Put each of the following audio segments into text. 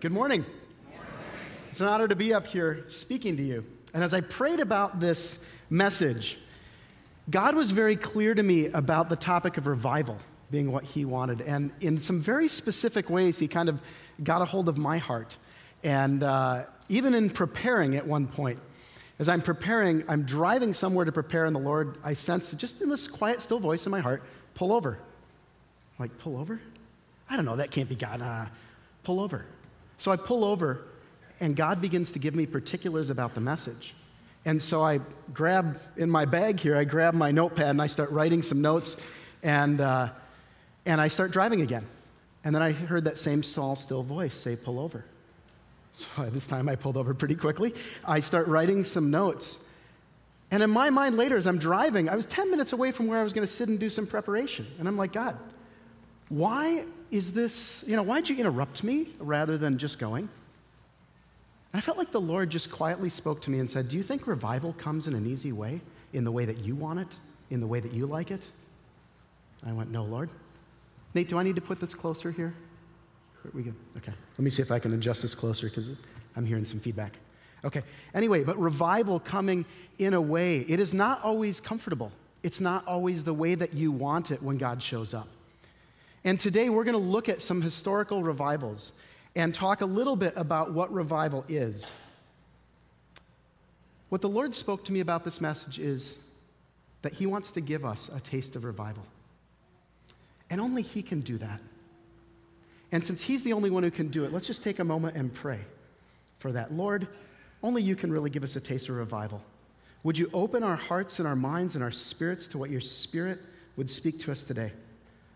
Good morning. It's an honor to be up here speaking to you. And as I prayed about this message, God was very clear to me about the topic of revival being what He wanted. And in some very specific ways, He kind of got a hold of my heart. And uh, even in preparing at one point, as I'm preparing, I'm driving somewhere to prepare, and the Lord, I sense just in this quiet, still voice in my heart, pull over. I'm like, pull over? I don't know, that can't be God. Uh, pull over. So I pull over, and God begins to give me particulars about the message. And so I grab in my bag here, I grab my notepad and I start writing some notes, and, uh, and I start driving again. And then I heard that same small, still voice say, pull over. So this time I pulled over pretty quickly. I start writing some notes. And in my mind later, as I'm driving, I was 10 minutes away from where I was going to sit and do some preparation. And I'm like, God, why is this, you know, why'd you interrupt me rather than just going? And I felt like the Lord just quietly spoke to me and said, Do you think revival comes in an easy way, in the way that you want it, in the way that you like it? I went, No, Lord. Nate, do I need to put this closer here? Are we good? Okay. Let me see if I can adjust this closer because I'm hearing some feedback. Okay. Anyway, but revival coming in a way, it is not always comfortable. It's not always the way that you want it when God shows up. And today we're going to look at some historical revivals and talk a little bit about what revival is. What the Lord spoke to me about this message is that He wants to give us a taste of revival. And only He can do that. And since He's the only one who can do it, let's just take a moment and pray for that. Lord, only you can really give us a taste of revival. Would you open our hearts and our minds and our spirits to what your Spirit would speak to us today?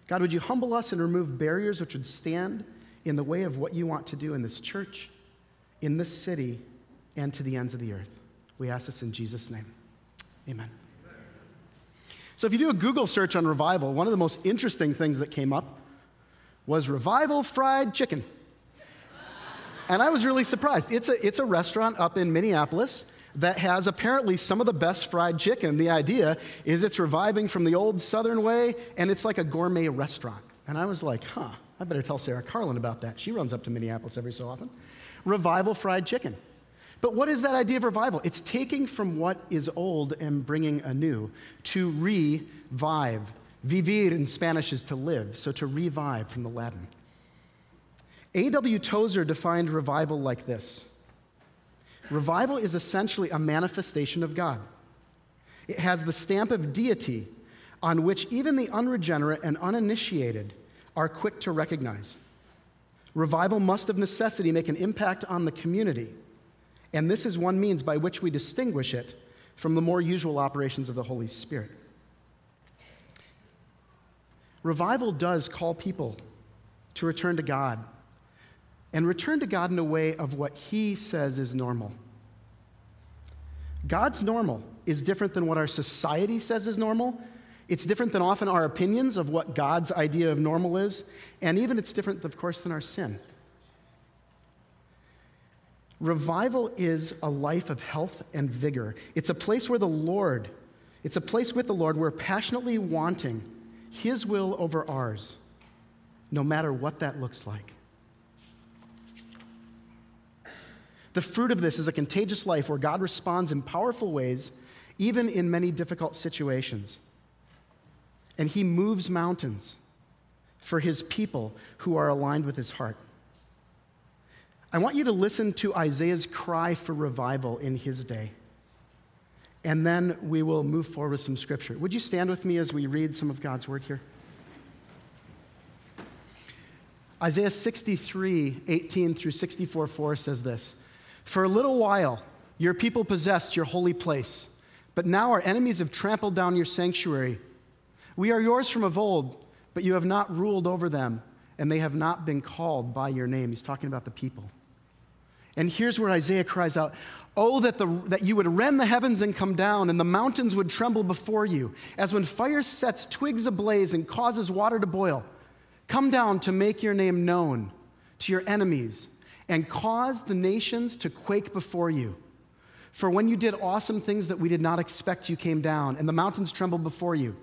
God, would you humble us and remove barriers which would stand in the way of what you want to do in this church, in this city, and to the ends of the earth? We ask this in Jesus' name. Amen. So, if you do a Google search on revival, one of the most interesting things that came up was revival fried chicken. And I was really surprised. It's a, it's a restaurant up in Minneapolis that has apparently some of the best fried chicken. The idea is it's reviving from the old Southern way, and it's like a gourmet restaurant. And I was like, huh, I better tell Sarah Carlin about that. She runs up to Minneapolis every so often. Revival fried chicken. But what is that idea of revival? It's taking from what is old and bringing a new to revive. Vivir in Spanish is to live, so to revive from the Latin. A.W. Tozer defined revival like this Revival is essentially a manifestation of God. It has the stamp of deity on which even the unregenerate and uninitiated are quick to recognize. Revival must of necessity make an impact on the community, and this is one means by which we distinguish it from the more usual operations of the Holy Spirit. Revival does call people to return to God and return to God in a way of what He says is normal. God's normal is different than what our society says is normal. It's different than often our opinions of what God's idea of normal is. And even it's different, of course, than our sin. Revival is a life of health and vigor. It's a place where the Lord, it's a place with the Lord, we're passionately wanting His will over ours, no matter what that looks like. The fruit of this is a contagious life where God responds in powerful ways, even in many difficult situations. And He moves mountains for His people who are aligned with His heart. I want you to listen to Isaiah's cry for revival in his day. And then we will move forward with some scripture. Would you stand with me as we read some of God's word here? Isaiah 63, 18 through 64, 4 says this for a little while, your people possessed your holy place, but now our enemies have trampled down your sanctuary. We are yours from of old, but you have not ruled over them, and they have not been called by your name. He's talking about the people. And here's where Isaiah cries out, Oh, that, the, that you would rend the heavens and come down, and the mountains would tremble before you, as when fire sets twigs ablaze and causes water to boil. Come down to make your name known to your enemies and cause the nations to quake before you. For when you did awesome things that we did not expect, you came down, and the mountains trembled before you.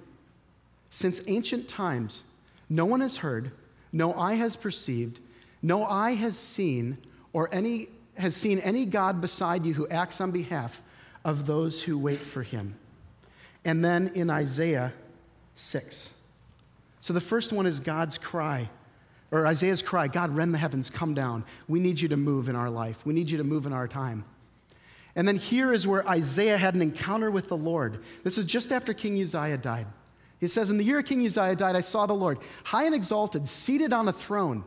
Since ancient times, no one has heard, no eye has perceived, no eye has seen, or any has seen any God beside you who acts on behalf of those who wait for him. And then in Isaiah 6. So the first one is God's cry, or Isaiah's cry God, rend the heavens, come down. We need you to move in our life, we need you to move in our time. And then here is where Isaiah had an encounter with the Lord. This is just after King Uzziah died. He says, In the year King Uzziah died, I saw the Lord, high and exalted, seated on a throne,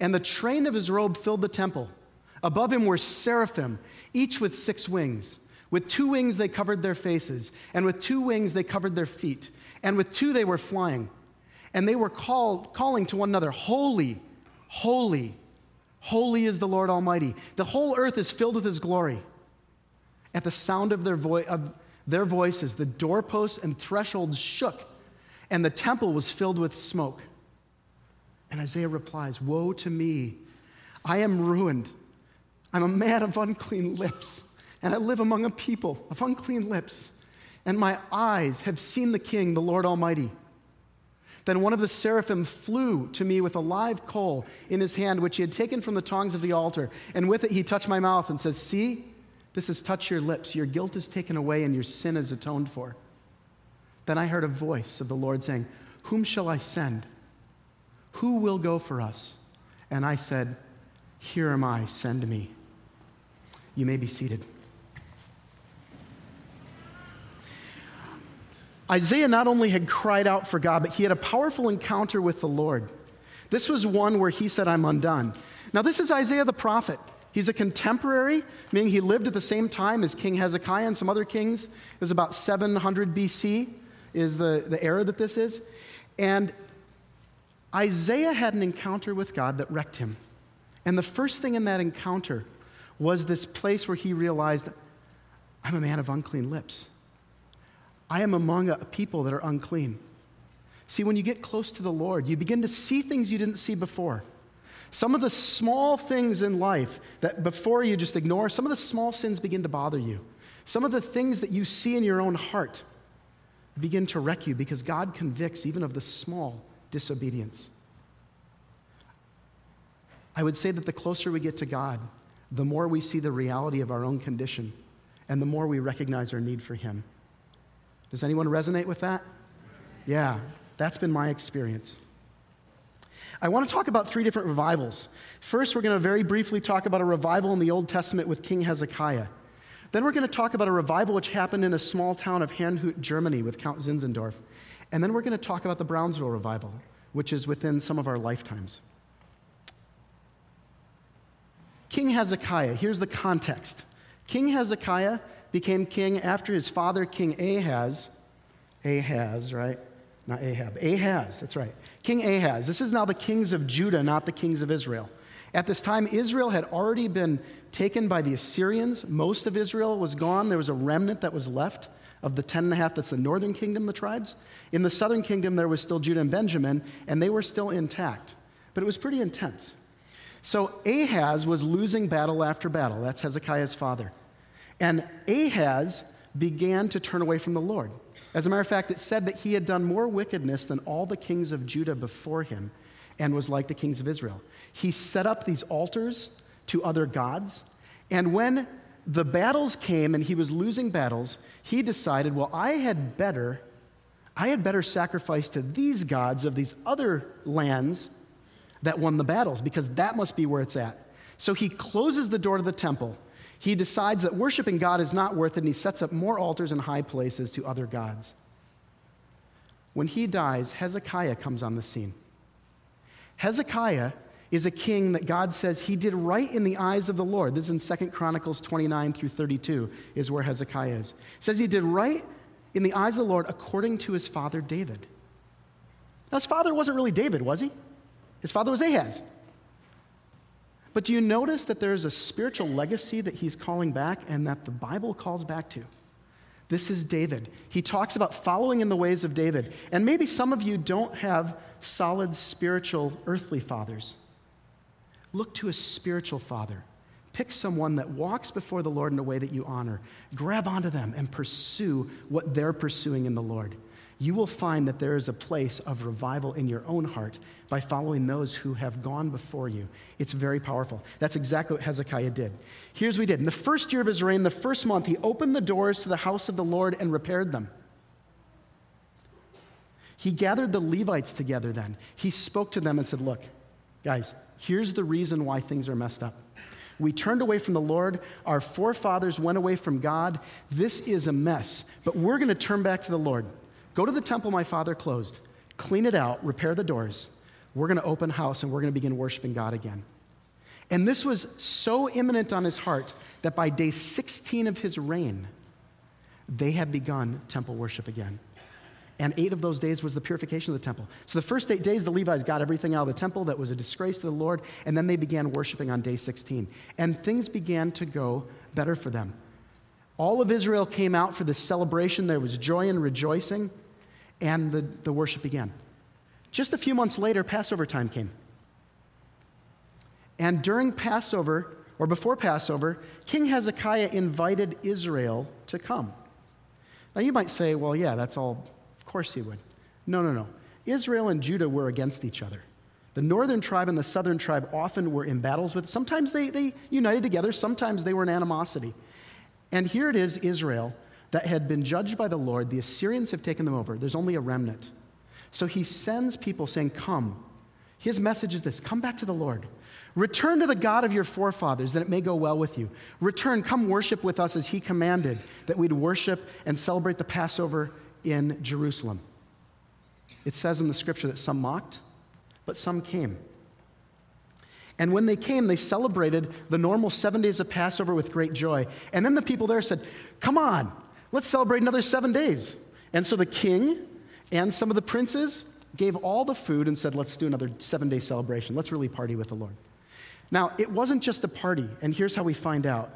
and the train of his robe filled the temple. Above him were seraphim, each with six wings. With two wings they covered their faces, and with two wings they covered their feet, and with two they were flying. And they were called, calling to one another, Holy, holy, holy is the Lord Almighty. The whole earth is filled with his glory. At the sound of their, vo- of their voices, the doorposts and thresholds shook, and the temple was filled with smoke. And Isaiah replies, Woe to me! I am ruined. I'm a man of unclean lips, and I live among a people of unclean lips, and my eyes have seen the King, the Lord Almighty. Then one of the seraphim flew to me with a live coal in his hand, which he had taken from the tongs of the altar, and with it he touched my mouth and said, See, this has touched your lips. Your guilt is taken away, and your sin is atoned for. Then I heard a voice of the Lord saying, Whom shall I send? Who will go for us? And I said, Here am I, send me. You may be seated. Isaiah not only had cried out for God, but he had a powerful encounter with the Lord. This was one where he said, I'm undone. Now, this is Isaiah the prophet. He's a contemporary, meaning he lived at the same time as King Hezekiah and some other kings. It was about 700 BC, is the, the era that this is. And Isaiah had an encounter with God that wrecked him. And the first thing in that encounter was this place where he realized, I'm a man of unclean lips. I am among a people that are unclean. See, when you get close to the Lord, you begin to see things you didn't see before. Some of the small things in life that before you just ignore, some of the small sins begin to bother you. Some of the things that you see in your own heart begin to wreck you because God convicts even of the small disobedience. I would say that the closer we get to God, the more we see the reality of our own condition and the more we recognize our need for Him. Does anyone resonate with that? Yeah, that's been my experience. I want to talk about three different revivals. First, we're going to very briefly talk about a revival in the Old Testament with King Hezekiah. Then, we're going to talk about a revival which happened in a small town of Herrnhut, Germany, with Count Zinzendorf. And then, we're going to talk about the Brownsville revival, which is within some of our lifetimes. King Hezekiah, here's the context. King Hezekiah became king after his father, King Ahaz. Ahaz, right? Not Ahab. Ahaz, that's right. King Ahaz. This is now the kings of Judah, not the kings of Israel. At this time, Israel had already been taken by the Assyrians. Most of Israel was gone. There was a remnant that was left of the ten and a half that's the northern kingdom, the tribes. In the southern kingdom, there was still Judah and Benjamin, and they were still intact. But it was pretty intense. So Ahaz was losing battle after battle. That's Hezekiah's father. And Ahaz began to turn away from the Lord. As a matter of fact, it said that he had done more wickedness than all the kings of Judah before him and was like the kings of Israel. He set up these altars to other gods. And when the battles came and he was losing battles, he decided, well, I had better, I had better sacrifice to these gods of these other lands that won the battles because that must be where it's at. So he closes the door to the temple. He decides that worshiping God is not worth it, and he sets up more altars and high places to other gods. When he dies, Hezekiah comes on the scene. Hezekiah is a king that God says he did right in the eyes of the Lord. This is in 2 Chronicles 29 through 32, is where Hezekiah is. It says he did right in the eyes of the Lord according to his father David. Now, his father wasn't really David, was he? His father was Ahaz. But do you notice that there is a spiritual legacy that he's calling back and that the Bible calls back to? This is David. He talks about following in the ways of David. And maybe some of you don't have solid spiritual earthly fathers. Look to a spiritual father. Pick someone that walks before the Lord in a way that you honor. Grab onto them and pursue what they're pursuing in the Lord. You will find that there is a place of revival in your own heart by following those who have gone before you. It's very powerful. That's exactly what Hezekiah did. Here's what he did. In the first year of his reign, the first month, he opened the doors to the house of the Lord and repaired them. He gathered the Levites together then. He spoke to them and said, Look, guys, here's the reason why things are messed up. We turned away from the Lord. Our forefathers went away from God. This is a mess, but we're going to turn back to the Lord. Go to the temple my father closed, clean it out, repair the doors. We're going to open house and we're going to begin worshiping God again. And this was so imminent on his heart that by day 16 of his reign, they had begun temple worship again. And eight of those days was the purification of the temple. So the first eight days, the Levites got everything out of the temple that was a disgrace to the Lord, and then they began worshiping on day 16. And things began to go better for them. All of Israel came out for this celebration. There was joy and rejoicing, and the, the worship began. Just a few months later, Passover time came. And during Passover, or before Passover, King Hezekiah invited Israel to come. Now you might say, well, yeah, that's all of course he would. No, no, no. Israel and Judah were against each other. The northern tribe and the southern tribe often were in battles with. Sometimes they, they united together, sometimes they were in animosity. And here it is Israel that had been judged by the Lord. The Assyrians have taken them over. There's only a remnant. So he sends people saying, Come. His message is this come back to the Lord. Return to the God of your forefathers, that it may go well with you. Return, come worship with us as he commanded, that we'd worship and celebrate the Passover in Jerusalem. It says in the scripture that some mocked, but some came. And when they came, they celebrated the normal seven days of Passover with great joy. And then the people there said, Come on, let's celebrate another seven days. And so the king and some of the princes gave all the food and said, Let's do another seven day celebration. Let's really party with the Lord. Now, it wasn't just a party, and here's how we find out.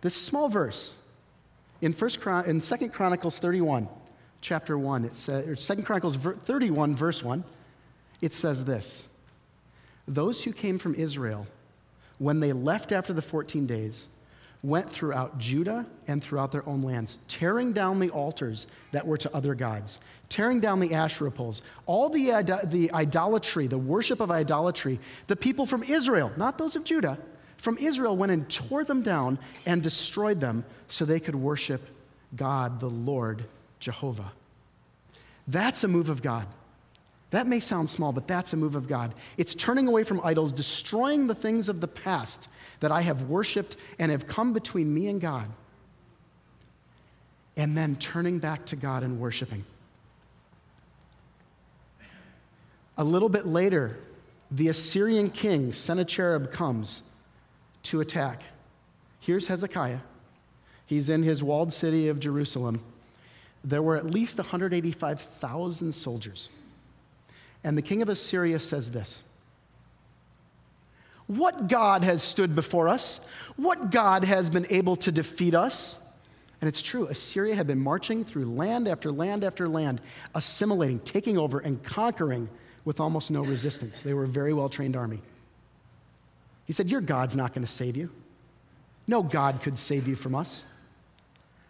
This small verse in, First Chron- in 2 Chronicles 31 chapter 1, it says, or 2 Chronicles 31, verse 1, it says this Those who came from Israel, when they left after the 14 days, went throughout Judah and throughout their own lands, tearing down the altars that were to other gods, tearing down the Asherah poles, all the, the idolatry, the worship of idolatry. The people from Israel, not those of Judah, from Israel went and tore them down and destroyed them so they could worship God, the Lord Jehovah. That's a move of God. That may sound small, but that's a move of God. It's turning away from idols, destroying the things of the past that I have worshiped and have come between me and God, and then turning back to God and worshiping. A little bit later, the Assyrian king, Sennacherib, comes to attack. Here's Hezekiah. He's in his walled city of Jerusalem there were at least 185,000 soldiers. And the king of Assyria says this What God has stood before us? What God has been able to defeat us? And it's true, Assyria had been marching through land after land after land, assimilating, taking over, and conquering with almost no resistance. They were a very well trained army. He said, Your God's not going to save you. No God could save you from us.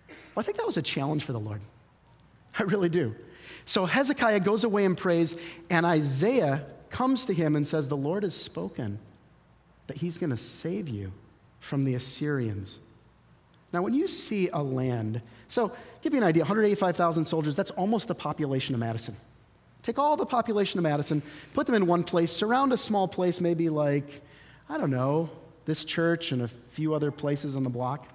Well, I think that was a challenge for the Lord. I really do. So Hezekiah goes away and prays, and Isaiah comes to him and says, The Lord has spoken that he's going to save you from the Assyrians. Now, when you see a land, so give you an idea 185,000 soldiers, that's almost the population of Madison. Take all the population of Madison, put them in one place, surround a small place, maybe like, I don't know, this church and a few other places on the block,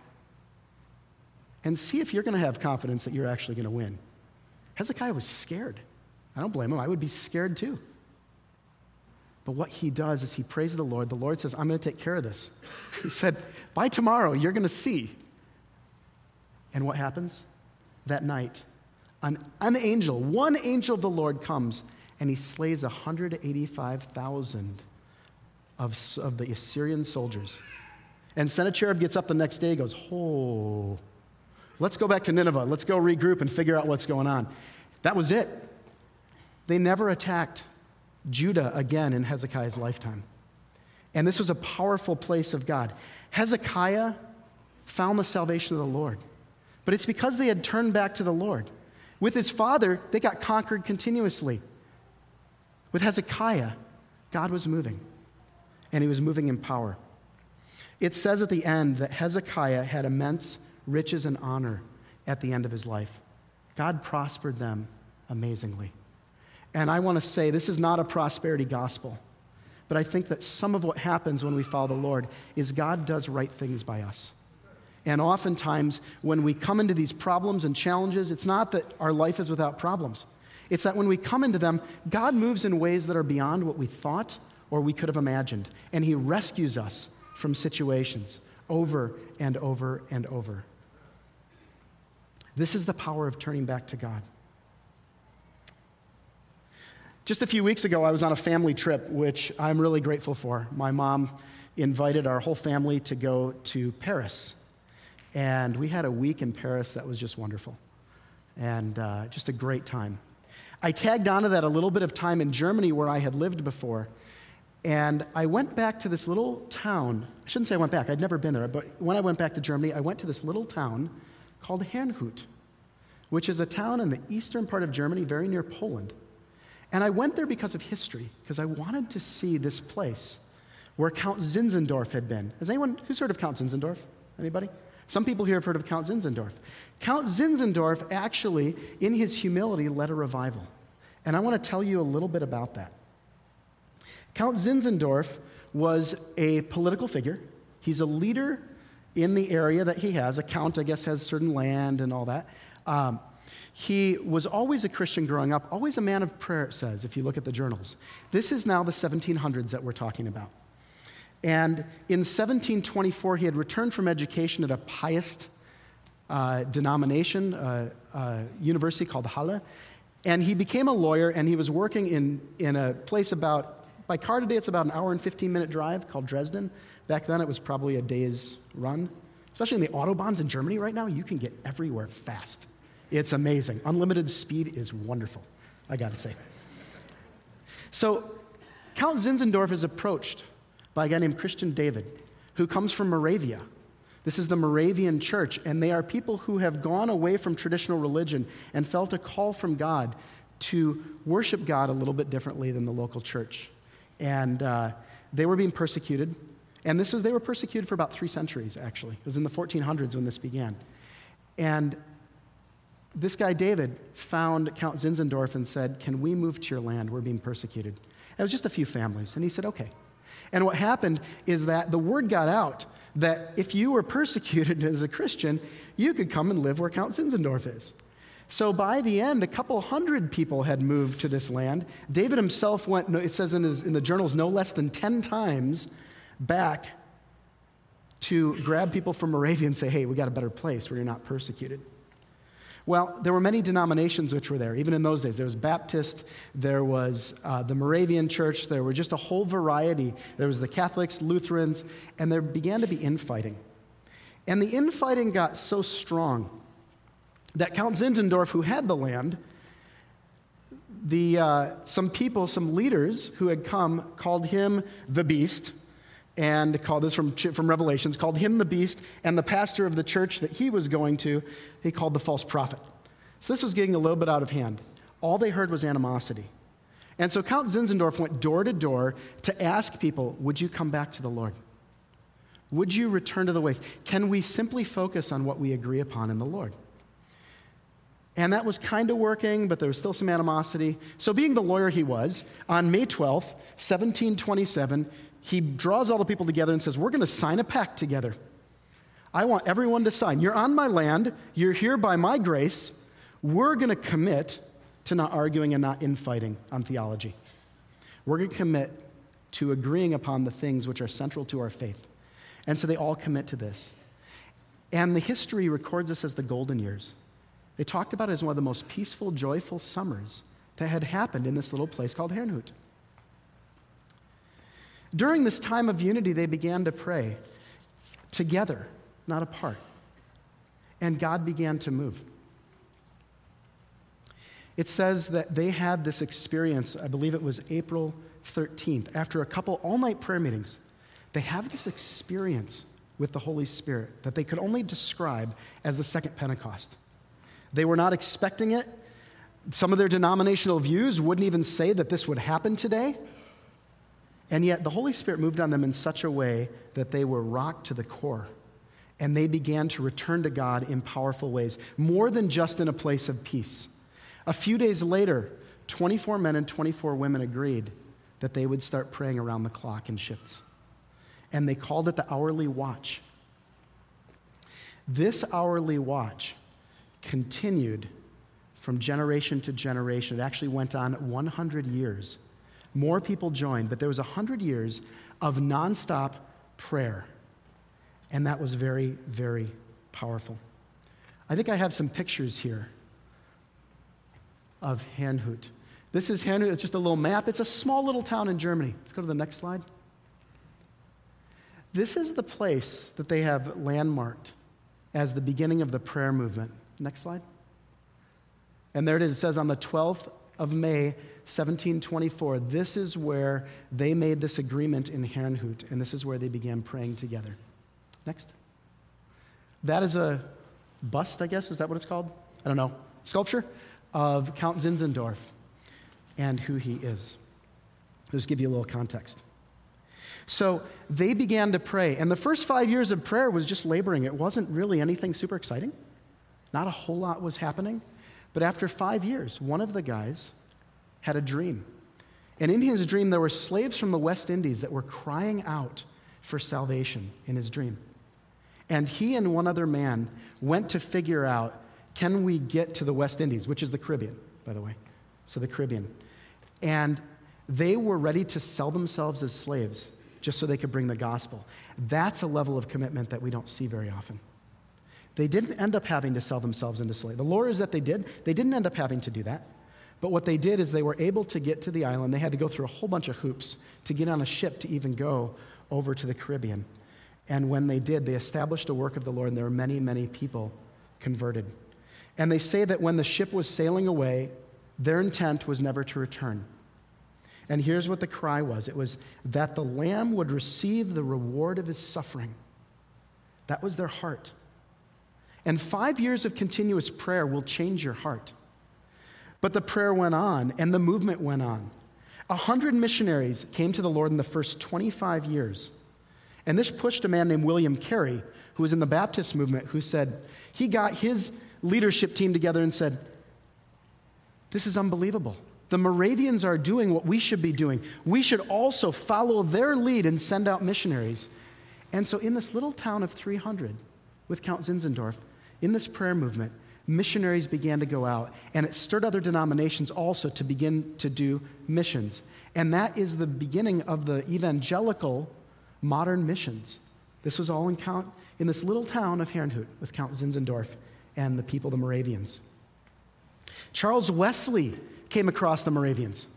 and see if you're going to have confidence that you're actually going to win. Hezekiah was scared. I don't blame him. I would be scared too. But what he does is he prays the Lord. The Lord says, I'm going to take care of this. He said, By tomorrow, you're going to see. And what happens? That night, an, an angel, one angel of the Lord comes and he slays 185,000 of, of the Assyrian soldiers. And Sennacherib gets up the next day goes, Oh, Let's go back to Nineveh. Let's go regroup and figure out what's going on. That was it. They never attacked Judah again in Hezekiah's lifetime. And this was a powerful place of God. Hezekiah found the salvation of the Lord. But it's because they had turned back to the Lord. With his father, they got conquered continuously. With Hezekiah, God was moving, and he was moving in power. It says at the end that Hezekiah had immense riches and honor at the end of his life. God prospered them amazingly. And I want to say this is not a prosperity gospel, but I think that some of what happens when we follow the Lord is God does right things by us. And oftentimes, when we come into these problems and challenges, it's not that our life is without problems. It's that when we come into them, God moves in ways that are beyond what we thought or we could have imagined. And He rescues us from situations over and over and over. This is the power of turning back to God. Just a few weeks ago, I was on a family trip, which I'm really grateful for. My mom invited our whole family to go to Paris. And we had a week in Paris that was just wonderful and uh, just a great time. I tagged onto that a little bit of time in Germany where I had lived before. And I went back to this little town. I shouldn't say I went back, I'd never been there, but when I went back to Germany, I went to this little town called Herrnhut, which is a town in the eastern part of Germany, very near Poland. And I went there because of history, because I wanted to see this place where Count Zinzendorf had been. Has anyone who's heard of Count Zinzendorf? Anybody? Some people here have heard of Count Zinzendorf. Count Zinzendorf actually, in his humility, led a revival. And I want to tell you a little bit about that. Count Zinzendorf was a political figure. He's a leader in the area that he has. A count, I guess, has certain land and all that. Um, he was always a Christian growing up, always a man of prayer, it says, if you look at the journals. This is now the 1700s that we're talking about. And in 1724, he had returned from education at a pious uh, denomination, uh, uh, university called Halle. And he became a lawyer, and he was working in, in a place about, by car today, it's about an hour and 15 minute drive called Dresden. Back then, it was probably a day's run. Especially in the Autobahns in Germany right now, you can get everywhere fast. It's amazing. Unlimited speed is wonderful, I gotta say. So, Count Zinzendorf is approached by a guy named Christian David, who comes from Moravia. This is the Moravian church, and they are people who have gone away from traditional religion and felt a call from God to worship God a little bit differently than the local church. And uh, they were being persecuted. And this was, they were persecuted for about three centuries, actually. It was in the 1400s when this began. And this guy, David, found Count Zinzendorf and said, Can we move to your land? We're being persecuted. it was just a few families. And he said, Okay. And what happened is that the word got out that if you were persecuted as a Christian, you could come and live where Count Zinzendorf is. So by the end, a couple hundred people had moved to this land. David himself went, it says in, his, in the journals, no less than 10 times back to grab people from Moravia and say, hey, we got a better place where you're not persecuted. Well, there were many denominations which were there, even in those days. There was Baptist, there was uh, the Moravian church, there were just a whole variety. There was the Catholics, Lutherans, and there began to be infighting. And the infighting got so strong that Count Zinzendorf, who had the land, the, uh, some people, some leaders who had come, called him the beast, and called this from, from Revelations, called him the beast, and the pastor of the church that he was going to, he called the false prophet. So this was getting a little bit out of hand. All they heard was animosity. And so Count Zinzendorf went door to door to ask people, Would you come back to the Lord? Would you return to the ways? Can we simply focus on what we agree upon in the Lord? And that was kind of working, but there was still some animosity. So, being the lawyer he was, on May 12th, 1727, he draws all the people together and says, We're going to sign a pact together. I want everyone to sign. You're on my land. You're here by my grace. We're going to commit to not arguing and not infighting on theology. We're going to commit to agreeing upon the things which are central to our faith. And so they all commit to this. And the history records this as the golden years. They talked about it as one of the most peaceful, joyful summers that had happened in this little place called Herrnhut. During this time of unity, they began to pray together, not apart. And God began to move. It says that they had this experience, I believe it was April 13th, after a couple all night prayer meetings. They have this experience with the Holy Spirit that they could only describe as the second Pentecost. They were not expecting it, Some of their denominational views wouldn't even say that this would happen today. And yet, the Holy Spirit moved on them in such a way that they were rocked to the core. And they began to return to God in powerful ways, more than just in a place of peace. A few days later, 24 men and 24 women agreed that they would start praying around the clock in shifts. And they called it the hourly watch. This hourly watch continued from generation to generation. It actually went on 100 years. More people joined, but there was 100 years of nonstop prayer. And that was very, very powerful. I think I have some pictures here of Herrnhut. This is Herrnhut. It's just a little map. It's a small little town in Germany. Let's go to the next slide. This is the place that they have landmarked as the beginning of the prayer movement. Next slide. And there it is. It says on the 12th of May, 1724, this is where they made this agreement in Herrnhut, and this is where they began praying together. Next. That is a bust, I guess. Is that what it's called? I don't know. Sculpture of Count Zinzendorf and who he is. Just give you a little context. So they began to pray, and the first five years of prayer was just laboring. It wasn't really anything super exciting. Not a whole lot was happening. But after five years, one of the guys had a dream. And in his dream, there were slaves from the West Indies that were crying out for salvation in his dream. And he and one other man went to figure out can we get to the West Indies, which is the Caribbean, by the way. So the Caribbean. And they were ready to sell themselves as slaves just so they could bring the gospel. That's a level of commitment that we don't see very often. They didn't end up having to sell themselves into slavery. The lore is that they did. They didn't end up having to do that. But what they did is they were able to get to the island. They had to go through a whole bunch of hoops to get on a ship to even go over to the Caribbean. And when they did, they established a work of the Lord, and there were many, many people converted. And they say that when the ship was sailing away, their intent was never to return. And here's what the cry was it was that the Lamb would receive the reward of his suffering. That was their heart. And five years of continuous prayer will change your heart. But the prayer went on and the movement went on. A hundred missionaries came to the Lord in the first 25 years. And this pushed a man named William Carey, who was in the Baptist movement, who said, he got his leadership team together and said, This is unbelievable. The Moravians are doing what we should be doing. We should also follow their lead and send out missionaries. And so, in this little town of 300 with Count Zinzendorf, in this prayer movement, missionaries began to go out, and it stirred other denominations also to begin to do missions. And that is the beginning of the evangelical modern missions. This was all in, Count, in this little town of Herrnhut with Count Zinzendorf and the people, the Moravians. Charles Wesley came across the Moravians.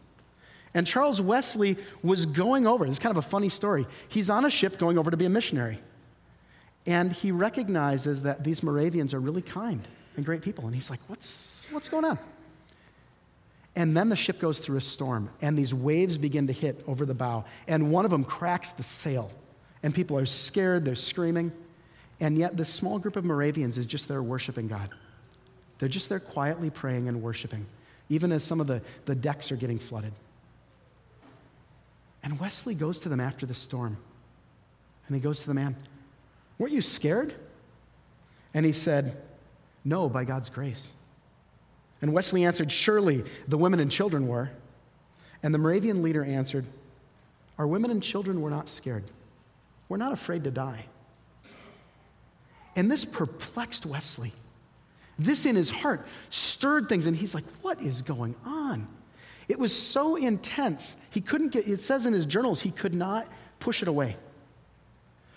And Charles Wesley was going over, this is kind of a funny story. He's on a ship going over to be a missionary. And he recognizes that these Moravians are really kind and great people. And he's like, what's, what's going on? And then the ship goes through a storm, and these waves begin to hit over the bow. And one of them cracks the sail. And people are scared, they're screaming. And yet, this small group of Moravians is just there worshiping God. They're just there quietly praying and worshiping, even as some of the, the decks are getting flooded. And Wesley goes to them after the storm. And he goes to the man, Weren't you scared? And he said, No, by God's grace. And Wesley answered, Surely the women and children were. And the Moravian leader answered, Our women and children were not scared. We're not afraid to die. And this perplexed Wesley. This in his heart stirred things, and he's like, What is going on? It was so intense, he couldn't get, it says in his journals, he could not push it away.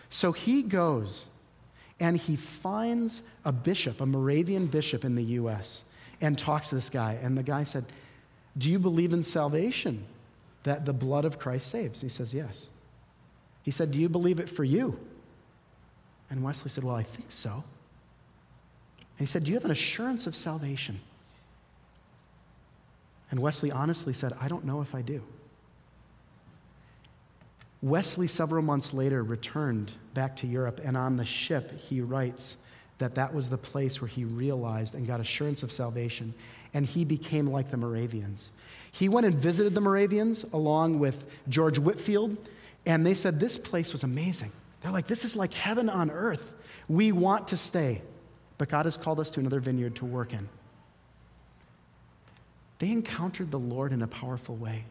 So he goes and he finds a bishop, a Moravian bishop in the U.S., and talks to this guy. And the guy said, Do you believe in salvation? That the blood of Christ saves? He says, Yes. He said, Do you believe it for you? And Wesley said, Well, I think so. And he said, Do you have an assurance of salvation? And Wesley honestly said, I don't know if I do. Wesley, several months later, returned back to Europe, and on the ship, he writes that that was the place where he realized and got assurance of salvation, and he became like the Moravians. He went and visited the Moravians along with George Whitefield, and they said this place was amazing. They're like, this is like heaven on earth. We want to stay, but God has called us to another vineyard to work in. They encountered the Lord in a powerful way.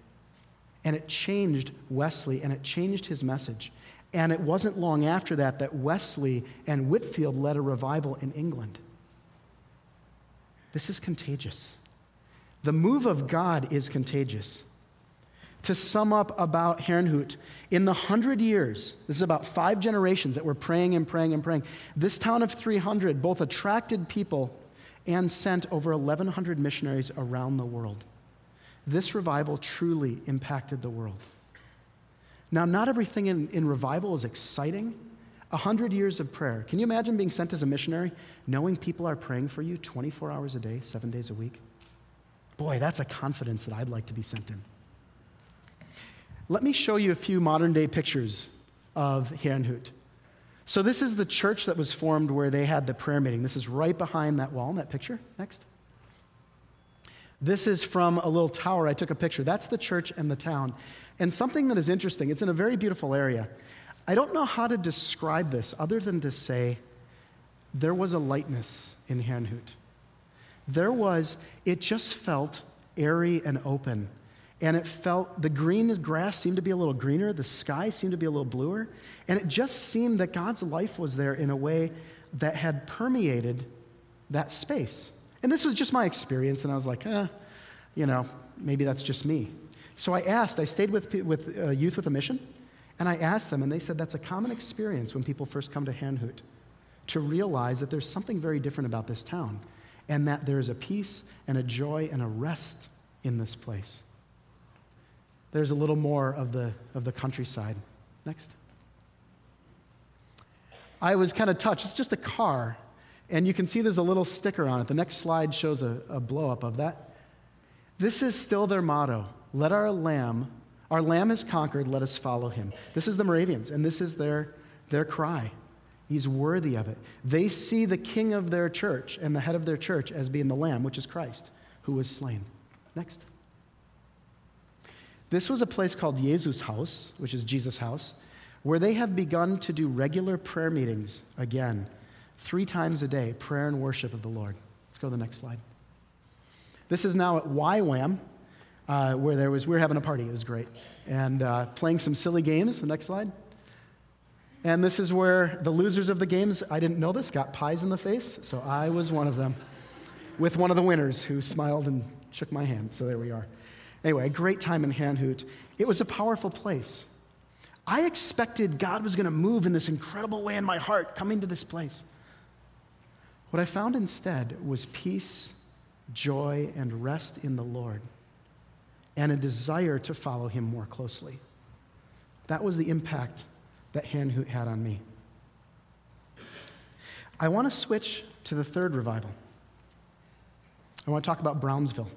And it changed Wesley and it changed his message. And it wasn't long after that that Wesley and Whitefield led a revival in England. This is contagious. The move of God is contagious. To sum up about Herrnhut, in the hundred years, this is about five generations that were praying and praying and praying, this town of 300 both attracted people and sent over 1,100 missionaries around the world. This revival truly impacted the world. Now, not everything in, in revival is exciting. A hundred years of prayer. Can you imagine being sent as a missionary, knowing people are praying for you 24 hours a day, seven days a week? Boy, that's a confidence that I'd like to be sent in. Let me show you a few modern day pictures of Herrnhut. So, this is the church that was formed where they had the prayer meeting. This is right behind that wall in that picture. Next. This is from a little tower. I took a picture. That's the church and the town. And something that is interesting, it's in a very beautiful area. I don't know how to describe this other than to say there was a lightness in Herrnhut. There was, it just felt airy and open. And it felt, the green grass seemed to be a little greener, the sky seemed to be a little bluer. And it just seemed that God's life was there in a way that had permeated that space. And this was just my experience, and I was like, eh, you know, maybe that's just me. So I asked, I stayed with, with uh, Youth with a Mission, and I asked them, and they said that's a common experience when people first come to Herrnhut to realize that there's something very different about this town, and that there's a peace and a joy and a rest in this place. There's a little more of the, of the countryside. Next. I was kind of touched. It's just a car, and you can see there's a little sticker on it. The next slide shows a, a blow up of that. This is still their motto let our lamb, our lamb is conquered, let us follow him. This is the Moravians, and this is their, their cry. He's worthy of it. They see the king of their church and the head of their church as being the lamb, which is Christ, who was slain. Next. This was a place called Jesus House, which is Jesus' house, where they have begun to do regular prayer meetings again, three times a day, prayer and worship of the Lord. Let's go to the next slide. This is now at YWAM, uh, where there was, we were having a party. It was great. And uh, playing some silly games. The next slide. And this is where the losers of the games, I didn't know this, got pies in the face. So I was one of them with one of the winners who smiled and shook my hand. So there we are. Anyway, a great time in Herrnhut. It was a powerful place. I expected God was going to move in this incredible way in my heart coming to this place. What I found instead was peace, joy, and rest in the Lord and a desire to follow him more closely. That was the impact that Herrnhut had on me. I want to switch to the third revival. I want to talk about Brownsville.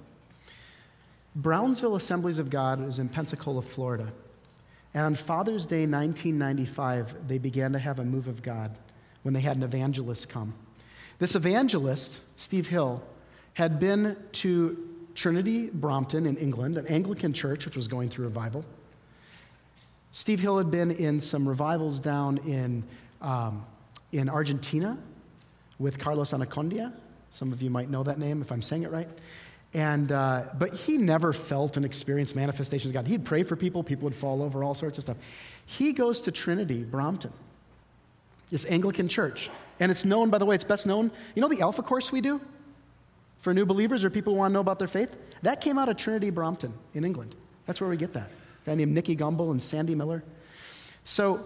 Brownsville Assemblies of God is in Pensacola, Florida. And on Father's Day 1995, they began to have a move of God when they had an evangelist come. This evangelist, Steve Hill, had been to Trinity Brompton in England, an Anglican church which was going through revival. Steve Hill had been in some revivals down in, um, in Argentina with Carlos Anacondia. Some of you might know that name if I'm saying it right. And, uh, but he never felt and experienced manifestations of God. He'd pray for people, people would fall over, all sorts of stuff. He goes to Trinity Brompton, this Anglican church. And it's known, by the way, it's best known. You know the Alpha course we do? for new believers or people who want to know about their faith? That came out of Trinity Brompton in England. That's where we get that. A guy named Nicky Gumbel and Sandy Miller. So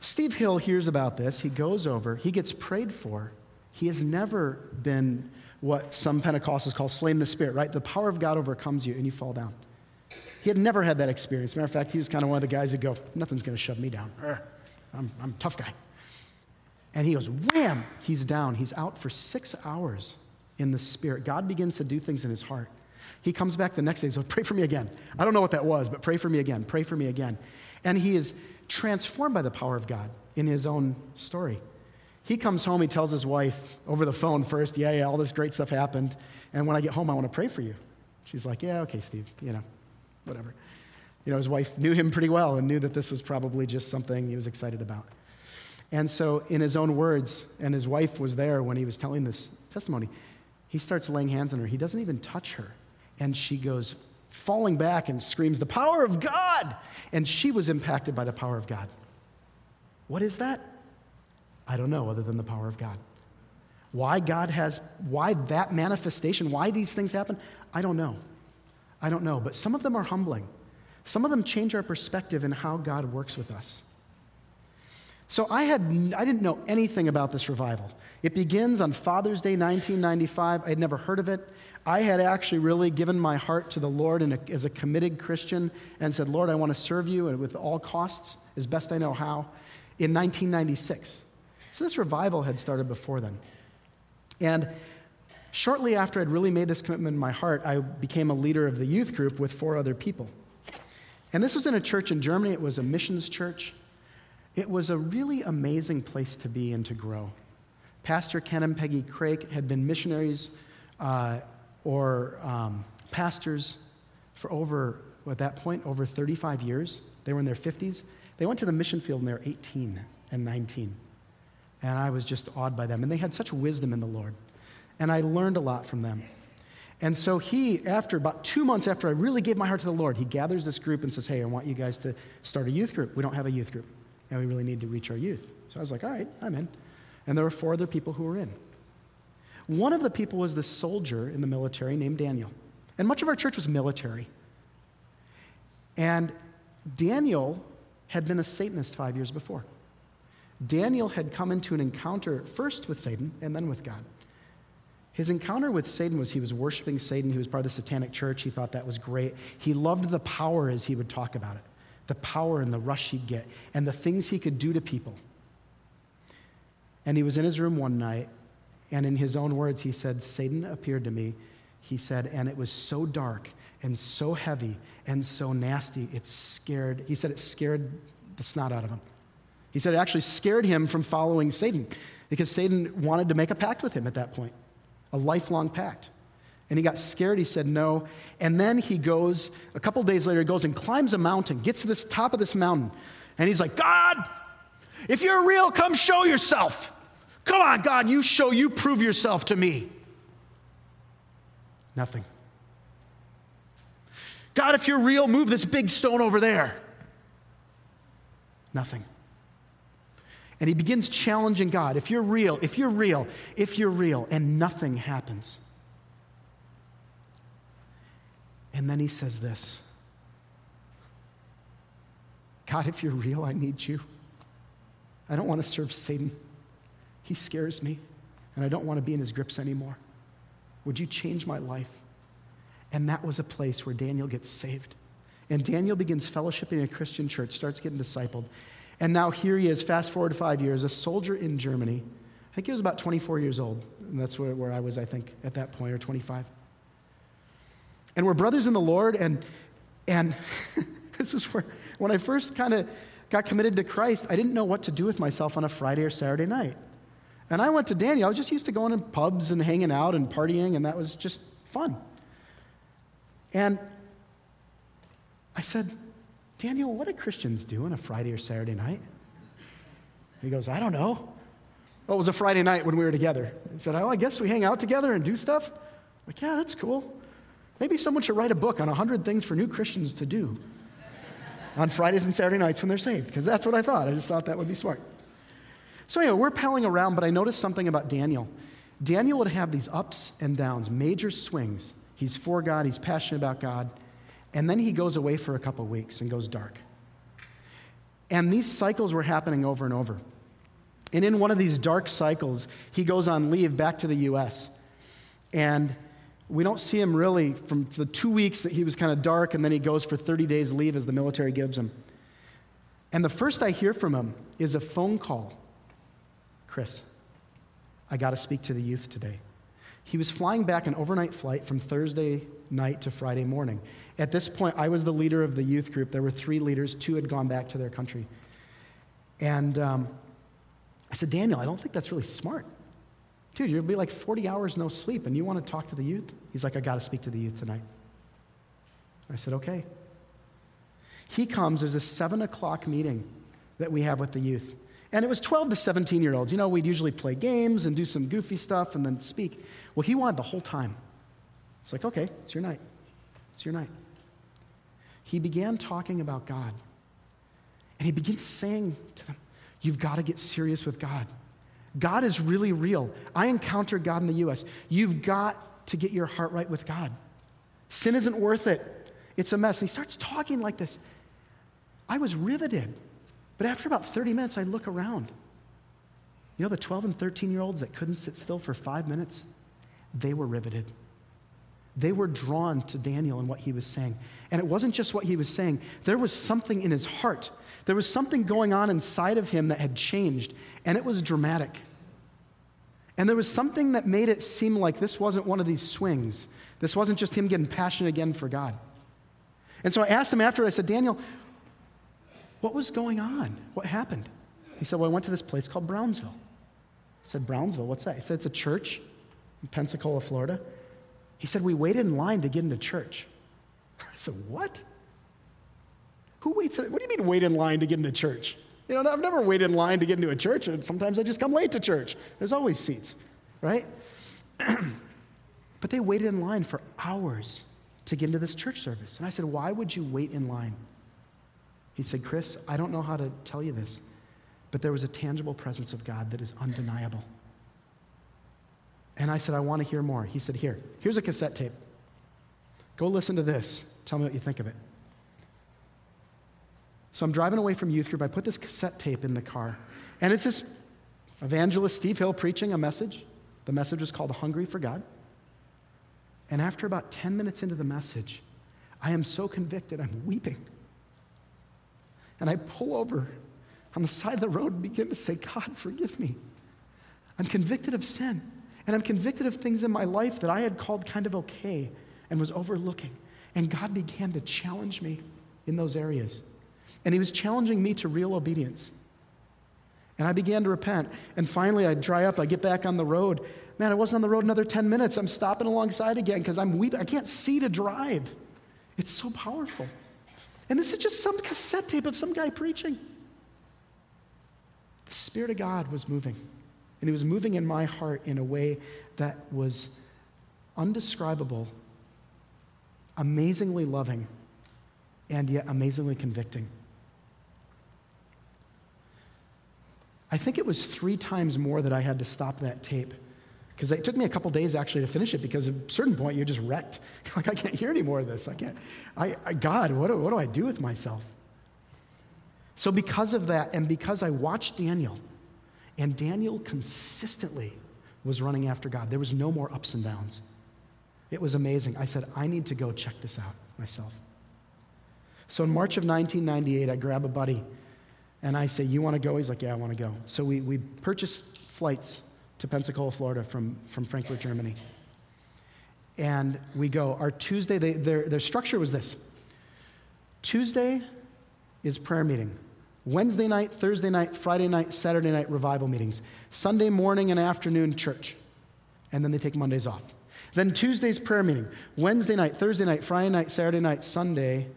Steve Hill hears about this. He goes over, he gets prayed for. He has never been what some Pentecostals call slain in the spirit, right? The power of God overcomes you and you fall down. He had never had that experience. Matter of fact, he was kind of one of the guys who go, nothing's going to shove me down. I'm, I'm a tough guy. And he goes, wham, he's down. He's out for six hours in the Spirit. God begins to do things in his heart. He comes back the next day and says, Pray for me again. I don't know what that was, but pray for me again. Pray for me again. And he is transformed by the power of God in his own story. he comes home, he tells his wife over the phone first, yeah, yeah, all this great stuff happened. And when I get home, I want to pray for you. She's like, yeah, okay, Steve, you know, whatever. You know, his wife knew him pretty well and knew that this was probably just something he was excited about. And so, in his own words, and his wife was there when he was telling this testimony, he starts laying hands on her. He doesn't even touch her. And she goes falling back and screams, The power of God! And she was impacted by the power of God. What is that? I don't know, other than the power of God. Why God has, why that manifestation, why these things happen, I don't know. I don't know. But some of them are humbling. Some of them change our perspective in how God works with us. So I, had, I didn't know anything about this revival. It begins on Father's Day 1995. I had never heard of it. I had actually really given my heart to the Lord a, as a committed Christian and said, Lord, I want to serve you and with all costs, as best I know how, in 1996. So this revival had started before then. And shortly after I'd really made this commitment in my heart, I became a leader of the youth group with four other people. And this was in a church in Germany. It was a missions church. It was a really amazing place to be and to grow. Pastor Ken and Peggy Craik had been missionaries uh, or um, pastors for over, at that point, over 35 years. They were in their 50s. They went to the mission field when they were 18 and 19. And I was just awed by them. And they had such wisdom in the Lord. And I learned a lot from them. And so he, after about two months after I really gave my heart to the Lord, he gathers this group and says, Hey, I want you guys to start a youth group. We don't have a youth group, and we really need to reach our youth. So I was like, All right, I'm in. And there were four other people who were in. One of the people was this soldier in the military named Daniel. And much of our church was military. And Daniel had been a Satanist five years before. Daniel had come into an encounter first with Satan and then with God. His encounter with Satan was he was worshiping Satan. He was part of the satanic church. He thought that was great. He loved the power as he would talk about it the power and the rush he'd get, and the things he could do to people. And he was in his room one night, and in his own words, he said, Satan appeared to me. He said, and it was so dark and so heavy and so nasty, it scared, he said it scared the snot out of him. He said it actually scared him from following Satan because Satan wanted to make a pact with him at that point, a lifelong pact. And he got scared. He said no. And then he goes, a couple days later, he goes and climbs a mountain, gets to the top of this mountain. And he's like, God, if you're real, come show yourself. Come on, God, you show, you prove yourself to me. Nothing. God, if you're real, move this big stone over there. Nothing. And he begins challenging God. If you're real, if you're real, if you're real, and nothing happens. And then he says this God, if you're real, I need you. I don't want to serve Satan. He scares me, and I don't want to be in his grips anymore. Would you change my life? And that was a place where Daniel gets saved. And Daniel begins fellowshipping in a Christian church, starts getting discipled. And now here he is, fast forward five years, a soldier in Germany. I think he was about 24 years old. And that's where, where I was, I think, at that point, or 25. And we're brothers in the Lord. And, and this is where, when I first kind of got committed to Christ, I didn't know what to do with myself on a Friday or Saturday night. And I went to Daniel. I was just used to going to pubs and hanging out and partying, and that was just fun. And I said, Daniel, what do Christians do on a Friday or Saturday night? He goes, I don't know. Oh, it was a Friday night when we were together. He said, Oh, I guess we hang out together and do stuff. I'm like, yeah, that's cool. Maybe someone should write a book on 100 things for new Christians to do on Fridays and Saturday nights when they're saved, because that's what I thought. I just thought that would be smart. So, anyway, we're palling around, but I noticed something about Daniel. Daniel would have these ups and downs, major swings. He's for God, he's passionate about God, and then he goes away for a couple weeks and goes dark. And these cycles were happening over and over. And in one of these dark cycles, he goes on leave back to the US. And we don't see him really from the two weeks that he was kind of dark, and then he goes for 30 days leave as the military gives him. And the first I hear from him is a phone call Chris, I got to speak to the youth today. He was flying back an overnight flight from Thursday night to Friday morning. At this point, I was the leader of the youth group. There were three leaders, two had gone back to their country. And um, I said, Daniel, I don't think that's really smart. Dude, you'll be like 40 hours no sleep and you want to talk to the youth? He's like, I got to speak to the youth tonight. I said, okay. He comes, there's a seven o'clock meeting that we have with the youth. And it was 12 to 17 year olds. You know, we'd usually play games and do some goofy stuff and then speak. Well, he wanted the whole time. It's like, okay, it's your night. It's your night. He began talking about God. And he begins saying to them, You've got to get serious with God. God is really real. I encountered God in the U.S. You've got to get your heart right with God. Sin isn't worth it, it's a mess. And he starts talking like this. I was riveted. But after about 30 minutes, I look around. You know, the 12 and 13 year olds that couldn't sit still for five minutes, they were riveted. They were drawn to Daniel and what he was saying. And it wasn't just what he was saying, there was something in his heart. There was something going on inside of him that had changed, and it was dramatic. And there was something that made it seem like this wasn't one of these swings. This wasn't just him getting passionate again for God. And so I asked him after, I said, Daniel, what was going on? What happened? He said, Well, I went to this place called Brownsville. I said, Brownsville, what's that? He said, It's a church in Pensacola, Florida. He said, We waited in line to get into church. I said, What? Who waits? What do you mean wait in line to get into church? You know, I've never waited in line to get into a church. Sometimes I just come late to church. There's always seats, right? but they waited in line for hours to get into this church service. And I said, Why would you wait in line? He said, Chris, I don't know how to tell you this, but there was a tangible presence of God that is undeniable. And I said, I want to hear more. He said, Here, here's a cassette tape. Go listen to this. Tell me what you think of it. So I'm driving away from youth group. I put this cassette tape in the car, and it's this evangelist Steve Hill preaching a message. The message is called Hungry for God. And after about 10 minutes into the message, I am so convicted, I'm weeping. And I pull over on the side of the road and begin to say, God, forgive me. I'm convicted of sin. And I'm convicted of things in my life that I had called kind of okay and was overlooking. And God began to challenge me in those areas. And He was challenging me to real obedience. And I began to repent. And finally, I dry up, I get back on the road. Man, I wasn't on the road another 10 minutes. I'm stopping alongside again because I'm weeping. I can't see to drive. It's so powerful. And this is just some cassette tape of some guy preaching. The Spirit of God was moving. And He was moving in my heart in a way that was undescribable, amazingly loving, and yet amazingly convicting. I think it was three times more that I had to stop that tape because it took me a couple days actually to finish it because at a certain point you're just wrecked. like, I can't hear any more of this. I can't. I, I God, what do, what do I do with myself? So, because of that, and because I watched Daniel, and Daniel consistently was running after God, there was no more ups and downs. It was amazing. I said, I need to go check this out myself. So, in March of 1998, I grab a buddy and I say, You want to go? He's like, Yeah, I want to go. So, we, we purchased flights to Pensacola, Florida from, from Frankfurt, Germany. And we go. Our Tuesday, they, their, their structure was this Tuesday is prayer meeting. Wednesday night, Thursday night, Friday night, Saturday night, revival meetings. Sunday morning and afternoon, church. And then they take Mondays off. Then Tuesday's prayer meeting. Wednesday night, Thursday night, Friday night, Saturday night, Sunday,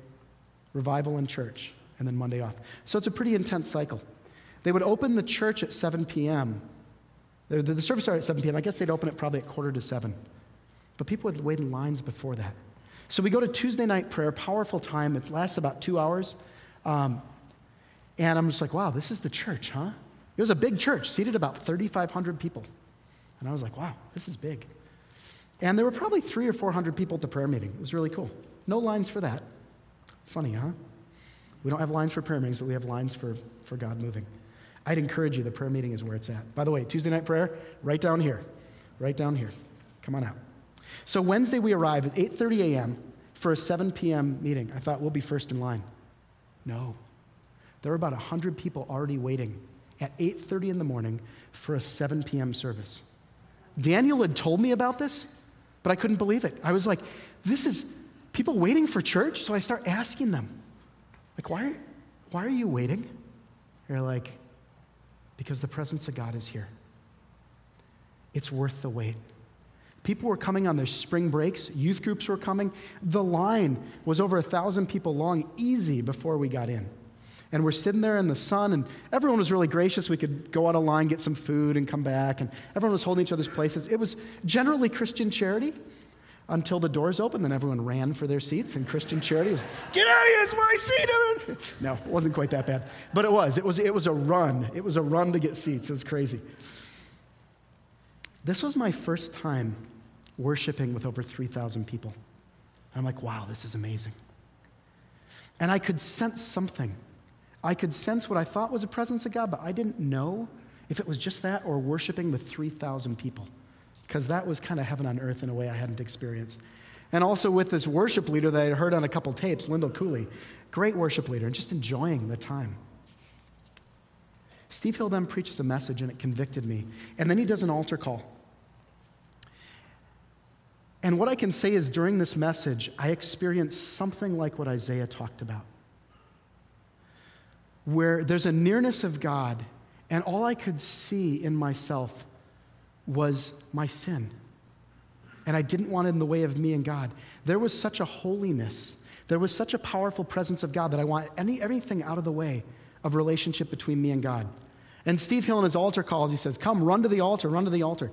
revival and church. And then Monday off. So it's a pretty intense cycle. They would open the church at 7 p.m. The, the, service started at 7 p.m. I guess they'd open it probably at quarter to 7. But people would wait in lines before that. So we go to Tuesday night prayer, powerful time. It lasts about two hours. Um, and I'm just like, wow, this is the church, huh? It was a big church, seated about 3,500 people. And I was like, wow, this is big. And there were probably three or 400 people at the prayer meeting. It was really cool. No lines for that. Funny, huh? We don't have lines for prayer meetings, but we have lines for, for God moving. I'd encourage you, the prayer meeting is where it's at. By the way, Tuesday night prayer, right down here. Right down here. Come on out. So Wednesday we arrive at 8:30 a.m. for a 7 p.m. meeting. I thought we'll be first in line. No. There were about 100 people already waiting at 8:30 in the morning for a 7 p.m. service. Daniel had told me about this, but I couldn't believe it. I was like, this is people waiting for church? So I start asking them, like, why, why are you waiting? You're like, because the presence of God is here. It's worth the wait. People were coming on their spring breaks, youth groups were coming. The line was over a thousand people long, easy before we got in. And we're sitting there in the sun, and everyone was really gracious. We could go out of line, get some food, and come back. And everyone was holding each other's places. It was generally Christian charity until the doors opened. Then everyone ran for their seats, and Christian charity was, Get out of here, it's my seat. No, it wasn't quite that bad. But it was. It was, it was a run. It was a run to get seats. It was crazy. This was my first time worshiping with over 3,000 people. And I'm like, wow, this is amazing. And I could sense something. I could sense what I thought was a presence of God, but I didn't know if it was just that or worshiping with 3,000 people, because that was kind of heaven on earth in a way I hadn't experienced. And also with this worship leader that I heard on a couple tapes, Lindell Cooley, great worship leader, and just enjoying the time. Steve Hill then preaches a message, and it convicted me. And then he does an altar call. And what I can say is during this message, I experienced something like what Isaiah talked about, where there's a nearness of God, and all I could see in myself was my sin. And I didn't want it in the way of me and God. There was such a holiness, there was such a powerful presence of God that I want any, everything out of the way of relationship between me and God. And Steve Hill in his altar calls, he says, Come, run to the altar, run to the altar.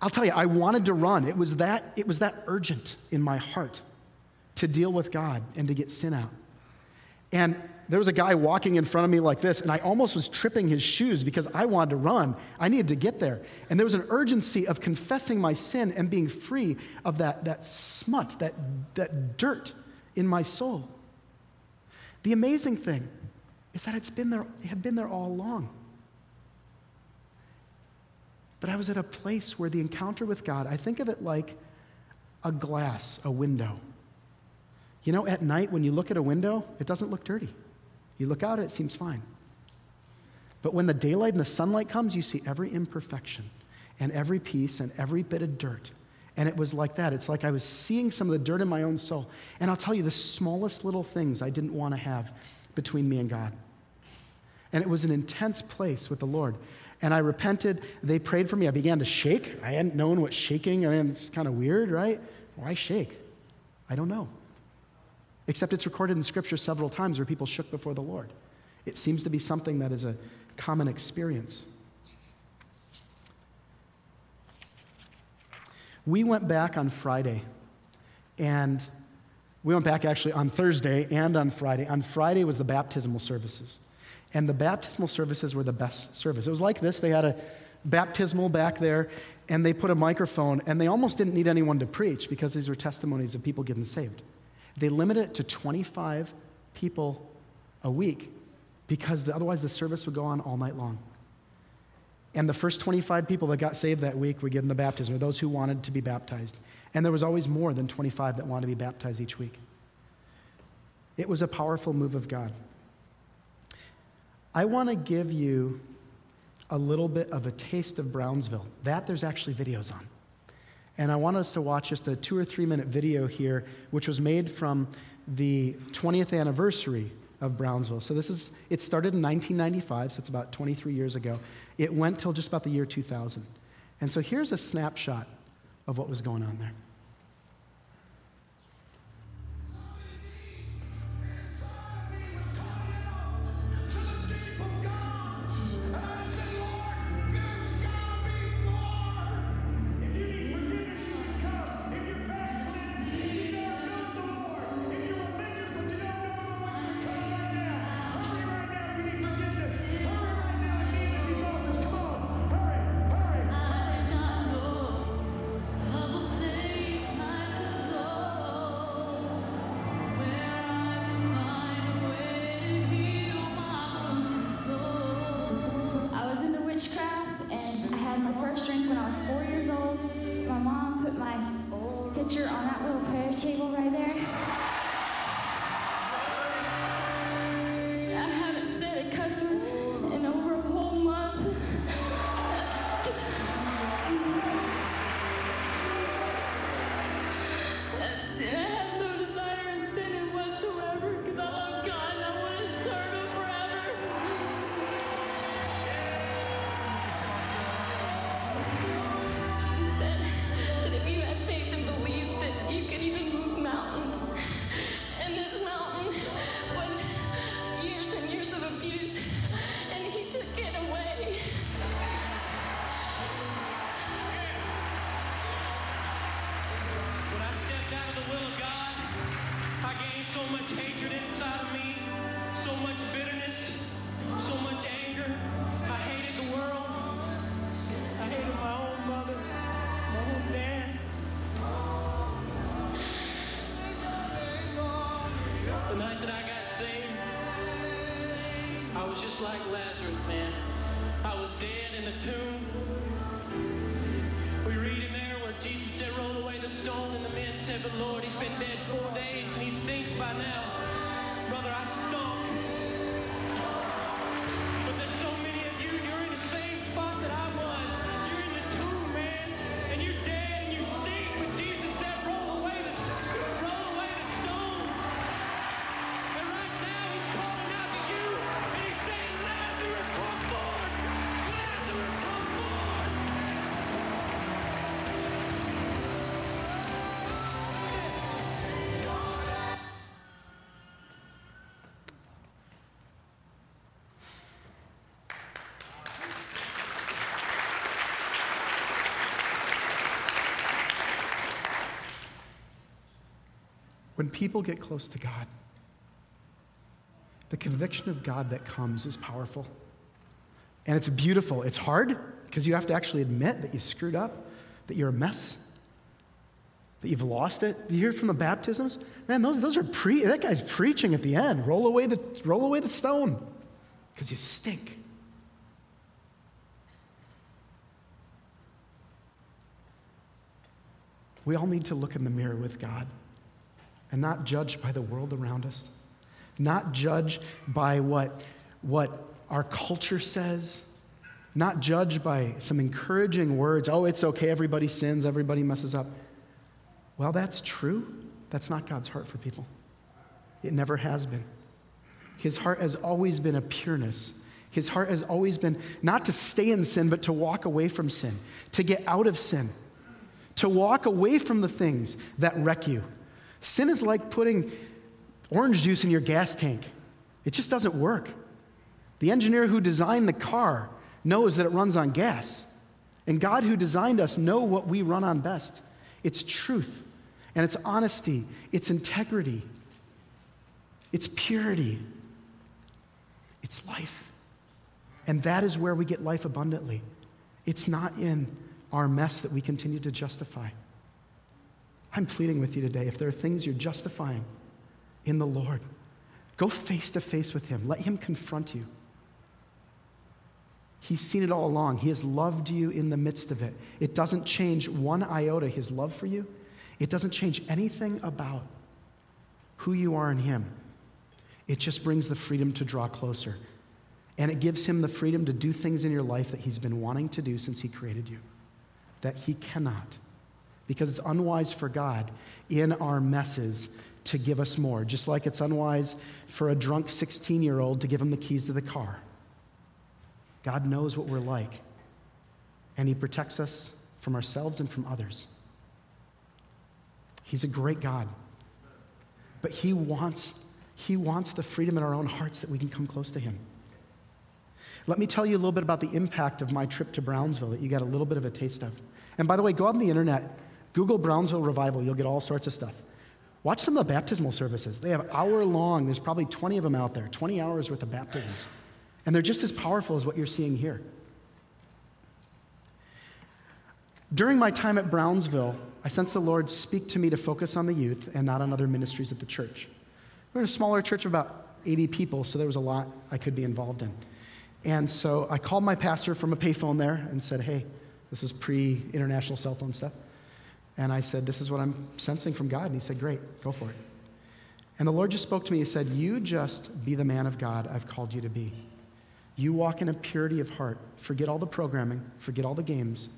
I'll tell you, I wanted to run. It was that, it was that urgent in my heart to deal with God and to get sin out. And there was a guy walking in front of me like this, and I almost was tripping his shoes because I wanted to run. I needed to get there. And there was an urgency of confessing my sin and being free of that, that smut, that, that dirt in my soul. The amazing thing is that it's been there, it had been there all along. But I was at a place where the encounter with God, I think of it like a glass, a window. You know, at night when you look at a window, it doesn't look dirty. You look out, it seems fine. But when the daylight and the sunlight comes, you see every imperfection and every piece and every bit of dirt. And it was like that. It's like I was seeing some of the dirt in my own soul. And I'll tell you, the smallest little things I didn't want to have between me and God. And it was an intense place with the Lord and I repented. They prayed for me. I began to shake. I hadn't known what shaking, I mean, it's kind of weird, right? Why shake? I don't know. Except it's recorded in Scripture several times where people shook before the Lord. It seems to be something that is a common experience. We went back on Friday, and we went back actually on Thursday and on Friday. On Friday was the baptismal services. And the baptismal services were the best service. It was like this they had a baptismal back there, and they put a microphone, and they almost didn't need anyone to preach because these were testimonies of people getting saved. They limited it to 25 people a week because the, otherwise the service would go on all night long. And the first 25 people that got saved that week would give them the baptism, or those who wanted to be baptized. And there was always more than 25 that wanted to be baptized each week. It was a powerful move of God. I want to give you a little bit of a taste of Brownsville. That there's actually videos on. And I want us to watch just a two or three minute video here, which was made from the 20th anniversary of Brownsville. So this is, it started in 1995, so it's about 23 years ago. It went till just about the year 2000. And so here's a snapshot of what was going on there. When people get close to God, the conviction of God that comes is powerful. And it's beautiful. It's hard because you have to actually admit that you screwed up, that you're a mess, that you've lost it. You hear from the baptisms? Man, those, those are pre that guy's preaching at the end. Roll away the, roll away the stone because you stink. We all need to look in the mirror with God and not judge by the world around us, not judge by what, what our culture says, not judge by some encouraging words. Oh, it's okay, everybody sins, everybody messes up. Well, that's true. That's not God's heart for people. It never has been. His heart has always been a pureness. His heart has always been not to stay in sin, but to walk away from sin, to get out of sin, to walk away from the things that wreck you. Sin is like putting orange juice in your gas tank, it just doesn't work. The engineer who designed the car knows that it runs on gas. And God, who designed us, know what we run on best. It's truth, and it's honesty, it's integrity, it's purity, it's life. And that is where we get life abundantly. It's not in our mess that we continue to justify. I'm pleading with you today if there are things you're justifying in the Lord, go face to face with Him. Let Him confront you. He's seen it all along. He has loved you in the midst of it. It doesn't change one iota, His love for you. It doesn't change anything about who you are in Him. It just brings the freedom to draw closer. And it gives Him the freedom to do things in your life that He's been wanting to do since He created you, that He cannot. Because it's unwise for God in our messes to give us more, just like it's unwise for a drunk 16 year old to give him the keys to the car. God knows what we're like, and He protects us from ourselves and from others. He's a great God, but He wants, he wants the freedom in our own hearts that we can come close to Him. Let me tell you a little bit about the impact of my trip to Brownsville that you got a little bit of a taste of. And by the way, go on the internet, Google Brownsville Revival, you'll get all sorts of stuff. Watch some of the baptismal services. They have hour long, there's probably 20 of them out there, 20 hours worth of baptisms. And they're just as powerful as what you're seeing here. During my time at Brownsville, I sensed the Lord speak to me to focus on the youth and not on other ministries at the church. We're in a smaller church of about 80 people, so there was a lot I could be involved in. And so I called my pastor from a payphone there and said, Hey, this is pre international cell phone stuff. And I said, This is what I'm sensing from God. And he said, Great, go for it. And the Lord just spoke to me. He said, You just be the man of God I've called you to be. You walk in a purity of heart. Forget all the programming, forget all the games,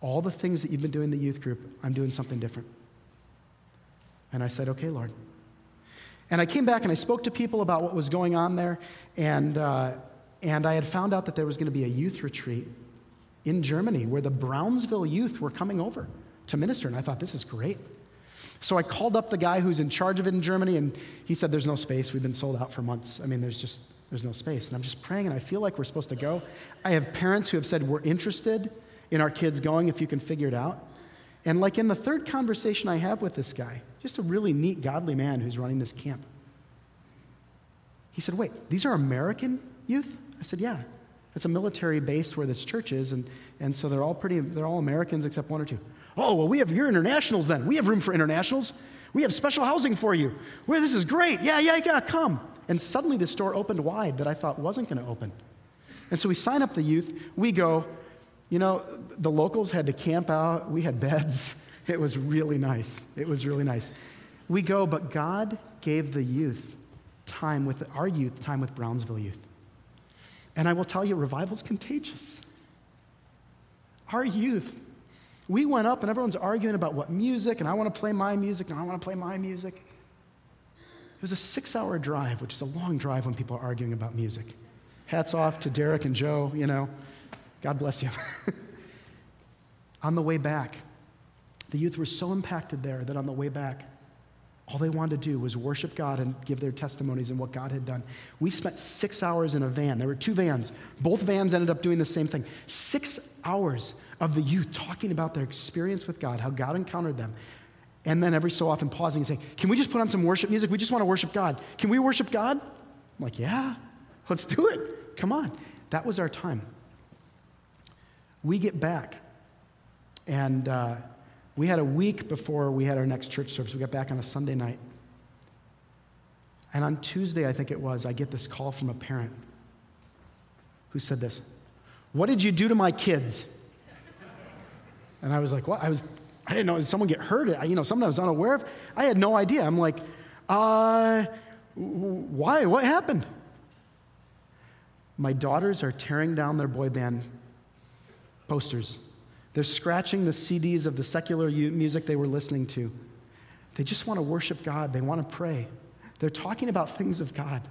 all the things that you've been doing in the youth group. I'm doing something different. And I said, Okay, Lord. And I came back and I spoke to people about what was going on there. And, uh, and I had found out that there was going to be a youth retreat in Germany where the Brownsville youth were coming over to minister. And I thought, this is great. So I called up the guy who's in charge of it in Germany, and he said, There's no space. We've been sold out for months. I mean, there's just there's no space. And I'm just praying, and I feel like we're supposed to go. I have parents who have said, We're interested in our kids going if you can figure it out. And like in the third conversation I have with this guy, just a really neat, godly man who's running this camp, he said, Wait, these are American youth? I said, Yeah. It's a military base where this church is, and, and so they're all pretty, they're all Americans except one or two. Oh, well, we have your internationals then. We have room for internationals. We have special housing for you. Where this is great. Yeah, yeah, yeah, come. And suddenly this door opened wide that I thought wasn't going to open. And so we sign up the youth. We go. You know, the locals had to camp out. We had beds. It was really nice. It was really nice. We go, but God gave the youth time with our youth, time with Brownsville youth. And I will tell you, revival's contagious. Our youth, we went up and everyone's arguing about what music, and I want to play my music, and I want to play my music. It was a six hour drive, which is a long drive when people are arguing about music. Hats off to Derek and Joe, you know. God bless you. on the way back, the youth were so impacted there that on the way back, all they wanted to do was worship God and give their testimonies and what God had done. We spent six hours in a van. There were two vans. Both vans ended up doing the same thing. Six hours of the youth talking about their experience with God, how God encountered them. And then every so often pausing and saying, Can we just put on some worship music? We just want to worship God. Can we worship God? I'm like, Yeah, let's do it. Come on. That was our time. We get back, and uh, we had a week before we had our next church service. We got back on a Sunday night. And on Tuesday, I think it was, I get this call from a parent who said this What did you do to my kids? And I was like, What? I was, I didn't know. Did someone get hurt? I, you know, someone I was unaware of. I had no idea. I'm like, uh, why? What happened? My daughters are tearing down their boy band posters they're scratching the CDs of the secular music they were listening to. They just want to worship God, they want to pray. They're talking about things of God.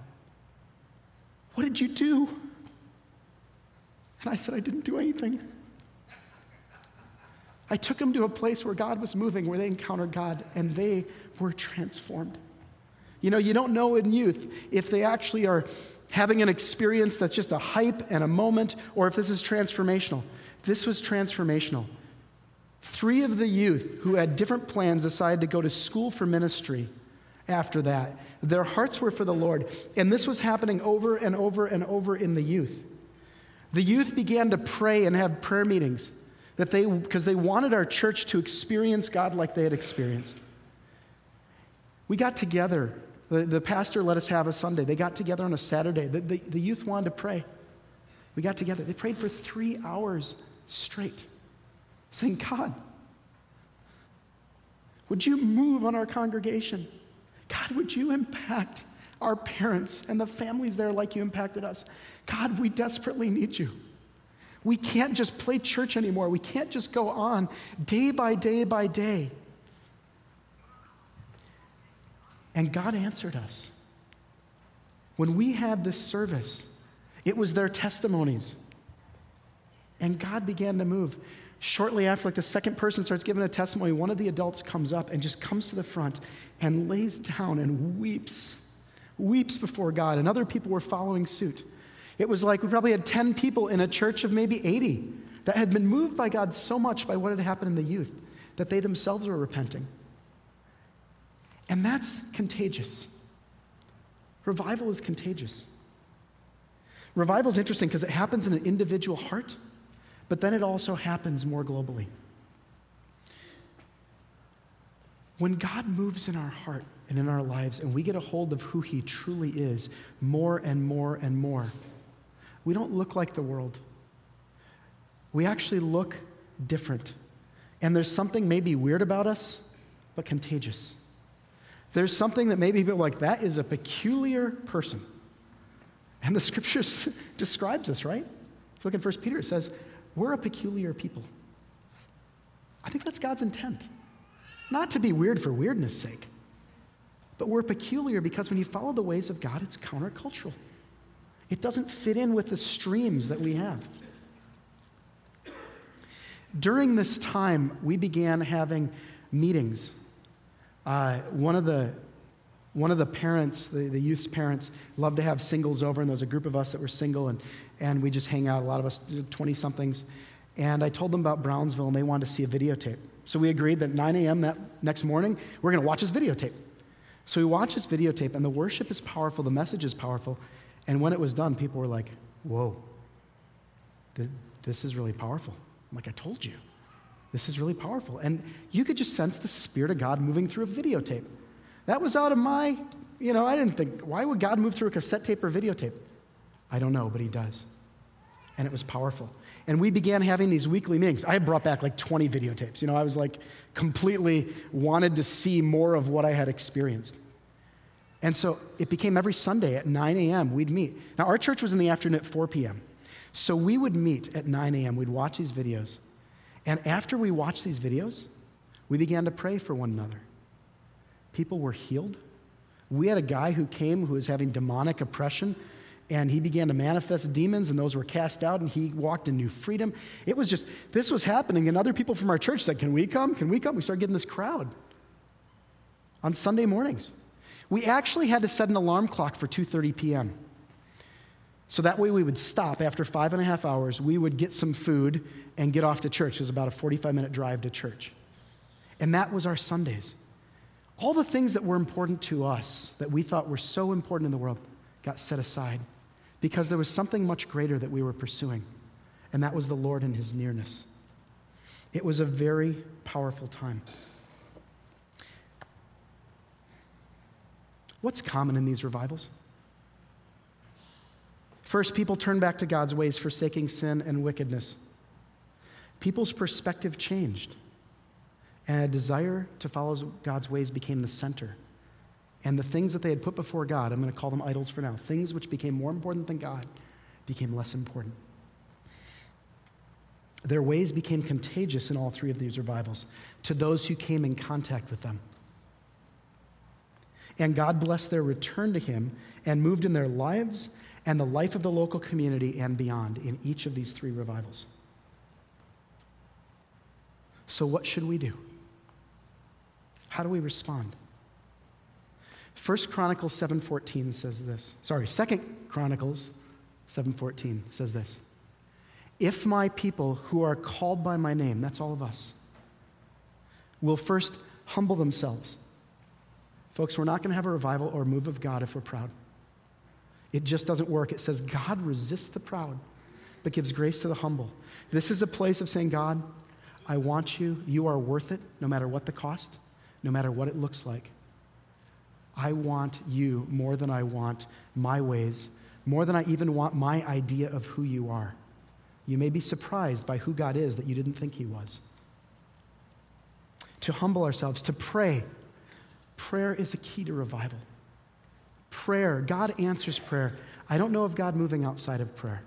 What did you do? And I said, I didn't do anything. I took them to a place where God was moving, where they encountered God, and they were transformed. You know, you don't know in youth if they actually are having an experience that's just a hype and a moment, or if this is transformational. This was transformational. Three of the youth who had different plans decided to go to school for ministry after that. Their hearts were for the Lord. And this was happening over and over and over in the youth. The youth began to pray and have prayer meetings that they because they wanted our church to experience God like they had experienced. We got together. The, the pastor let us have a Sunday. They got together on a Saturday. The, the, the youth wanted to pray. We got together. They prayed for three hours straight, saying, God, would you move on our congregation? God, would you impact our parents and the families there like you impacted us? God, we desperately need you. We can't just play church anymore. We can't just go on day by day by day. And God answered us. When we had this service, it was their testimonies and God began to move. Shortly after, like the second person starts giving a testimony, one of the adults comes up and just comes to the front and lays down and weeps, weeps before God. And other people were following suit. It was like we probably had 10 people in a church of maybe 80 that had been moved by God so much by what had happened in the youth that they themselves were repenting. And that's contagious. Revival is contagious. Revival is interesting because it happens in an individual heart but then it also happens more globally. When God moves in our heart and in our lives, and we get a hold of who He truly is more and more and more, we don't look like the world. We actually look different. And there's something maybe weird about us, but contagious. There's something that maybe people like, that is a peculiar person. And the scriptures describes this, right? If you look in 1 Peter, it says, we're a peculiar people. I think that's God's intent. Not to be weird for weirdness' sake, but we're peculiar because when you follow the ways of God, it's countercultural. It doesn't fit in with the streams that we have. During this time, we began having meetings. Uh, one of the one of the parents, the, the youth's parents, loved to have singles over, and there was a group of us that were single, and, and we just hang out, a lot of us 20 somethings. And I told them about Brownsville, and they wanted to see a videotape. So we agreed that 9 a.m. that next morning, we're going to watch this videotape. So we watched this videotape, and the worship is powerful, the message is powerful. And when it was done, people were like, whoa, this is really powerful. I'm like, I told you. This is really powerful. And you could just sense the Spirit of God moving through a videotape. That was out of my, you know, I didn't think, why would God move through a cassette tape or videotape? I don't know, but He does. and it was powerful. And we began having these weekly meetings. I brought back like 20 videotapes. You know, I was like completely wanted to see more of what I had experienced. And so it became every Sunday at 9 a.m. we'd meet. Now, our church was in the afternoon at 4 p.m. So we would meet at 9 a.m. We'd watch these videos. And after we watched these videos, we began to pray for one another. People were healed. We had a guy who came who was having demonic oppression, and he began to manifest demons, and those were cast out, and he walked in new freedom. It was just, this was happening, and other people from our church said, Can we come? Can we come? We started getting this crowd on Sunday mornings. We actually had to set an alarm clock for 2:30 p.m. So that way we would stop after five and a half hours, we would get some food and get off to church. It was about a 45 minute drive to church. And that was our Sundays. All the things that were important to us, that we thought were so important in the world, got set aside because there was something much greater that we were pursuing, and that was the Lord and His nearness. It was a very powerful time. What's common in these revivals? First, people turn back to God's ways, forsaking sin and wickedness. People's perspective changed, and a desire to follow God's ways became the center. And the things that they had put before God, I'm going to call them idols for now, things which became more important than God, became less important. Their ways became contagious in all three of these revivals to those who came in contact with them. And God blessed their return to Him and moved in their lives and the life of the local community and beyond in each of these three revivals. So, what should we do? How do we respond? First Chronicles 7:14 says this. Sorry, Second Chronicles 7:14 says this. If my people who are called by my name, that's all of us, will first humble themselves Folks, we're not going to have a revival or a move of God if we're proud. It just doesn't work. It says God resists the proud, but gives grace to the humble. This is a place of saying, God, I want you. You are worth it, no matter what the cost, no matter what it looks like. I want you more than I want my ways, more than I even want my idea of who you are. You may be surprised by who God is that you didn't think he was. To humble ourselves, to pray Prayer is a key to revival. Prayer, God answers prayer. I don't know of God moving outside of prayer.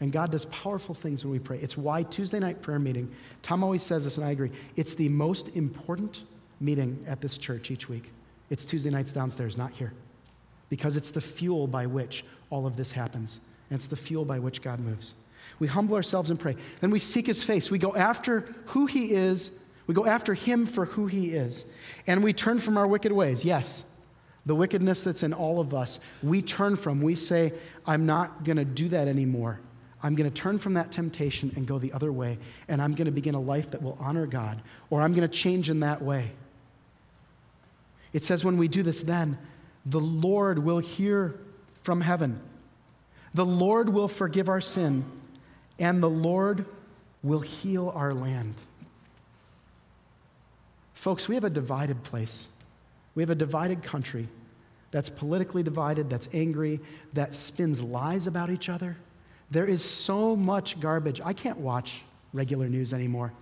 And God does powerful things when we pray. It's why Tuesday night prayer meeting, Tom always says this, and I agree, it's the most important meeting at this church each week. It's Tuesday nights downstairs, not here. Because it's the fuel by which all of this happens. And it's the fuel by which God moves. We humble ourselves and pray. Then we seek his face. We go after who he is we go after him for who he is. And we turn from our wicked ways. Yes, the wickedness that's in all of us, we turn from. We say, I'm not going to do that anymore. I'm going to turn from that temptation and go the other way. And I'm going to begin a life that will honor God, or I'm going to change in that way. It says, when we do this, then the Lord will hear from heaven. The Lord will forgive our sin, and the Lord will heal our land. Folks, we have a divided place. We have a divided country that's politically divided, that's angry, that spins lies about each other. There is so much garbage. I can't watch regular news anymore.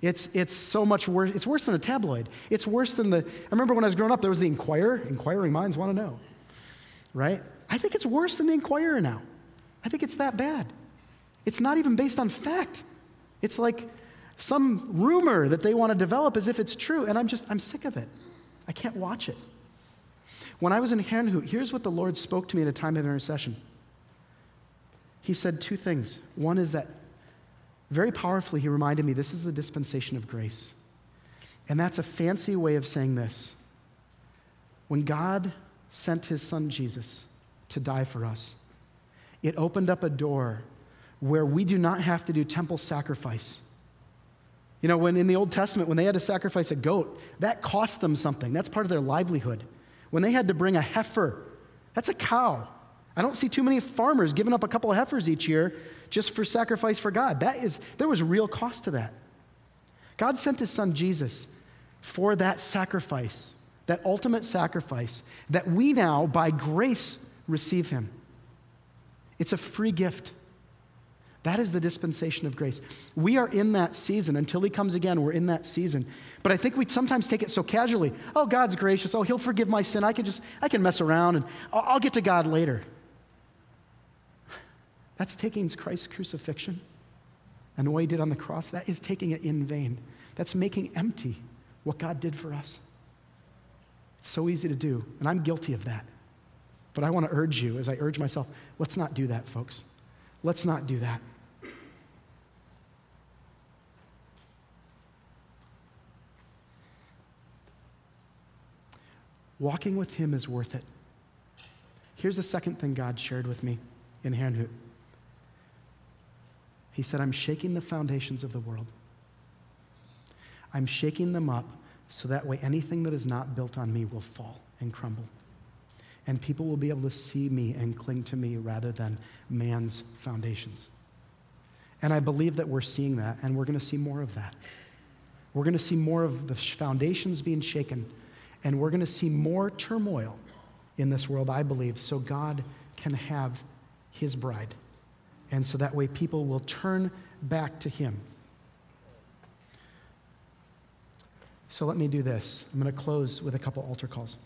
It's, it's so much worse. It's worse than a tabloid. It's worse than the. I remember when I was growing up, there was the Enquirer. Inquiring minds want to know, right? I think it's worse than the Enquirer now. I think it's that bad. It's not even based on fact. It's like some rumor that they want to develop as if it's true, and I'm just, I'm sick of it. I can't watch it. When I was in Herrnhut, here's what the Lord spoke to me at a time of intercession. He said two things. One is that very powerfully, he reminded me this is the dispensation of grace. And that's a fancy way of saying this. When God sent his son Jesus to die for us, it opened up a door where we do not have to do temple sacrifice you know, when in the Old Testament, when they had to sacrifice a goat, that cost them something. That's part of their livelihood. When they had to bring a heifer, that's a cow. I don't see too many farmers giving up a couple of heifers each year just for sacrifice for God. That is, there was real cost to that. God sent his son Jesus for that sacrifice, that ultimate sacrifice, that we now, by grace, receive him. It's a free gift. That is the dispensation of grace. We are in that season. Until he comes again, we're in that season. But I think we sometimes take it so casually. Oh, God's gracious. Oh, he'll forgive my sin. I can just, I can mess around and I'll, get to God later. That's taking Christ's crucifixion and what he did on the cross. That is taking it in vain. That's making empty what God did for us. It's so easy to do, and I'm guilty of that. But I want to urge you, as I urge myself, let's not do that, folks. Let's not do that. Walking with Him is worth it. Here's the second thing God shared with me in Herrnhut. He said, I'm shaking the foundations of the world. I'm shaking them up so that way anything that is not built on me will fall and crumble. And people will be able to see me and cling to me rather than man's foundations. And I believe that we're seeing that, and we're going to see more of that. We're going to see more of the foundations being shaken and we're going to see more turmoil in this world, I believe, so God can have his bride. And so that way people will turn back to him. So let me do this. I'm going to close with a couple altar calls.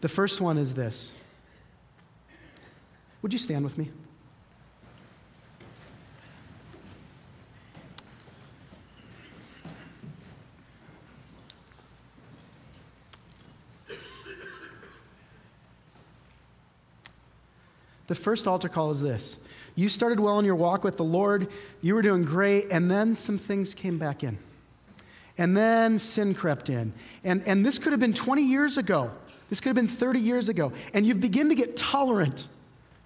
The first one is this. Would you stand with me? The first altar call is this You started well in your walk with the Lord, you were doing great, and then some things came back in. And then sin crept in. And, and this could have been 20 years ago. This could have been 30 years ago. And you begin to get tolerant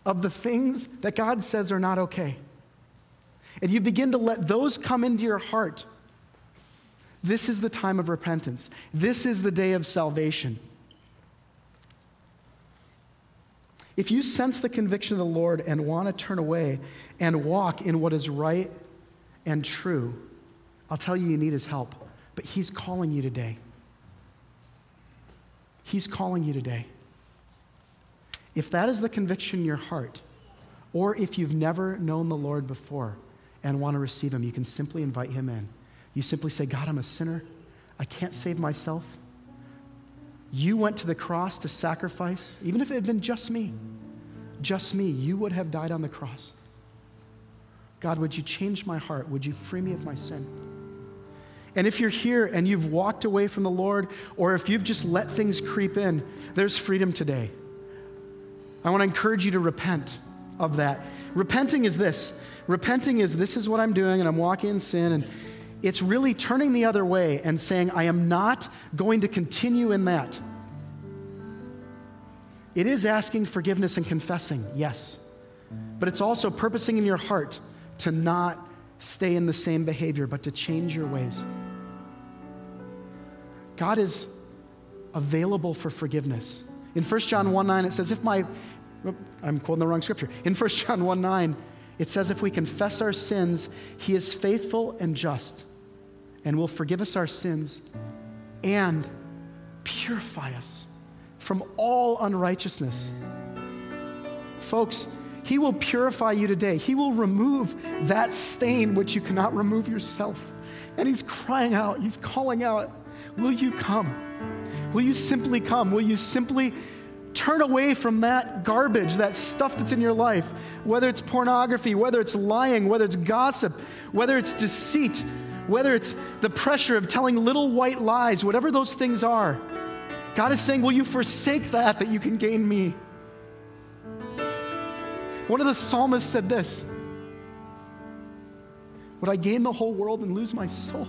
of the things that God says are not okay. And you begin to let those come into your heart. This is the time of repentance. This is the day of salvation. If you sense the conviction of the Lord and want to turn away and walk in what is right and true, I'll tell you, you need his help. But he's calling you today. He's calling you today. If that is the conviction in your heart, or if you've never known the Lord before and want to receive him, you can simply invite him in. You simply say, God, I'm a sinner. I can't save myself. You went to the cross to sacrifice, even if it had been just me, just me, you would have died on the cross. God, would you change my heart? Would you free me of my sin? And if you're here and you've walked away from the Lord, or if you've just let things creep in, there's freedom today. I want to encourage you to repent of that. Repenting is this repenting is this is what I'm doing, and I'm walking in sin, and it's really turning the other way and saying, I am not going to continue in that. It is asking forgiveness and confessing, yes. But it's also purposing in your heart to not stay in the same behavior, but to change your ways. God is available for forgiveness. In 1 John 1 9, it says, if my, I'm quoting the wrong scripture. In 1 John 1 9, it says, if we confess our sins, he is faithful and just and will forgive us our sins and purify us from all unrighteousness. Folks, He will purify you today. He will remove that stain which you cannot remove yourself. And He's crying out, He's calling out, Will you come? Will you simply come? Will you simply turn away from that garbage, that stuff that's in your life, whether it's pornography, whether it's lying, whether it's gossip, whether it's deceit, whether it's the pressure of telling little white lies, whatever those things are, God is saying, Will you forsake that that you can gain me? One of the psalmists said this Would I gain the whole world and lose my soul?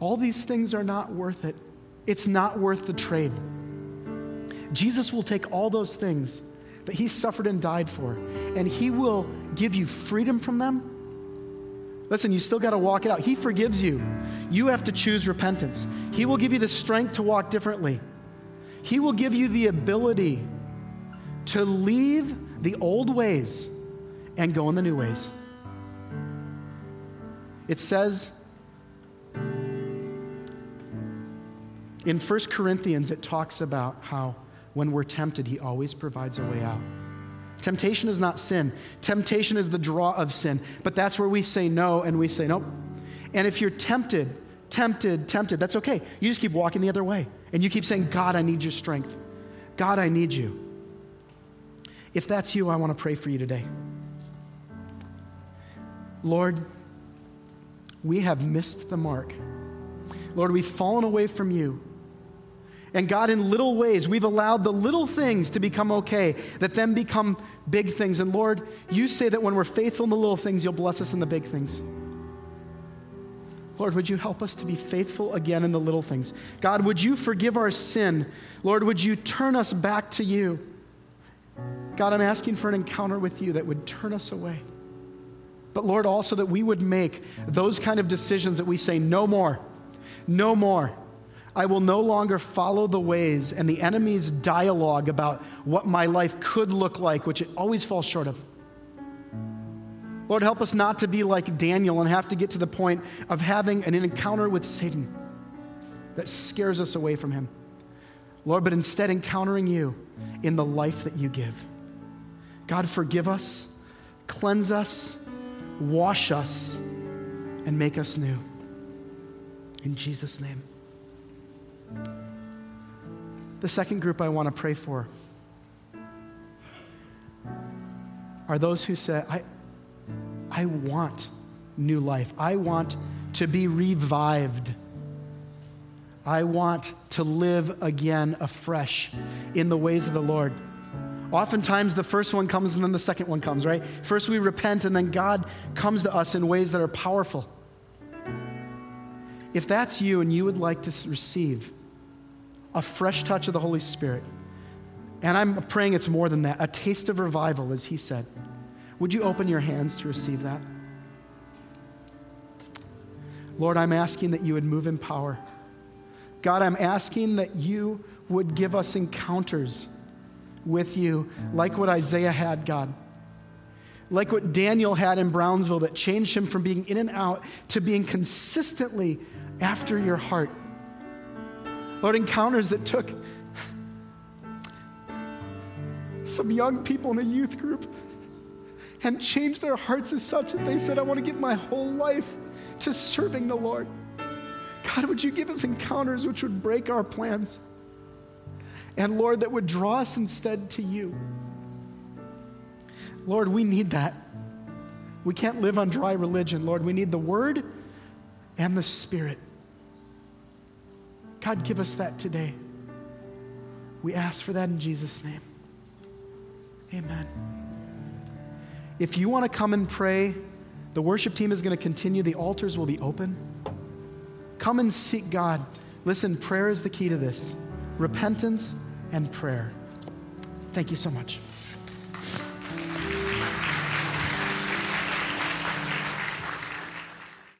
All these things are not worth it. It's not worth the trade. Jesus will take all those things that he suffered and died for, and he will give you freedom from them Listen, you still got to walk it out. He forgives you. You have to choose repentance. He will give you the strength to walk differently. He will give you the ability to leave the old ways and go in the new ways. It says in 1 Corinthians, it talks about how when we're tempted, he always provides a way out. Temptation is not sin. Temptation is the draw of sin. But that's where we say no and we say nope. And if you're tempted, tempted, tempted, that's okay. You just keep walking the other way. And you keep saying, God, I need your strength. God, I need you. If that's you, I want to pray for you today. Lord, we have missed the mark. Lord, we've fallen away from you. And God, in little ways, we've allowed the little things to become okay, that then become big things. And Lord, you say that when we're faithful in the little things, you'll bless us in the big things. Lord, would you help us to be faithful again in the little things? God, would you forgive our sin? Lord, would you turn us back to you? God, I'm asking for an encounter with you that would turn us away. But Lord, also that we would make those kind of decisions that we say, no more, no more. I will no longer follow the ways and the enemy's dialogue about what my life could look like, which it always falls short of. Lord, help us not to be like Daniel and have to get to the point of having an encounter with Satan that scares us away from him. Lord, but instead encountering you in the life that you give. God, forgive us, cleanse us, wash us, and make us new. In Jesus' name. The second group I want to pray for are those who say, I, I want new life. I want to be revived. I want to live again afresh in the ways of the Lord. Oftentimes, the first one comes and then the second one comes, right? First, we repent, and then God comes to us in ways that are powerful. If that's you and you would like to receive a fresh touch of the Holy Spirit, and I'm praying it's more than that, a taste of revival, as He said, would you open your hands to receive that? Lord, I'm asking that you would move in power. God, I'm asking that you would give us encounters with you, like what Isaiah had, God. Like what Daniel had in Brownsville that changed him from being in and out to being consistently after your heart. Lord, encounters that took some young people in a youth group and changed their hearts as such that they said, I want to give my whole life to serving the Lord. God, would you give us encounters which would break our plans? And Lord, that would draw us instead to you. Lord, we need that. We can't live on dry religion, Lord. We need the Word and the Spirit. God, give us that today. We ask for that in Jesus' name. Amen. If you want to come and pray, the worship team is going to continue. The altars will be open. Come and seek God. Listen, prayer is the key to this repentance and prayer. Thank you so much.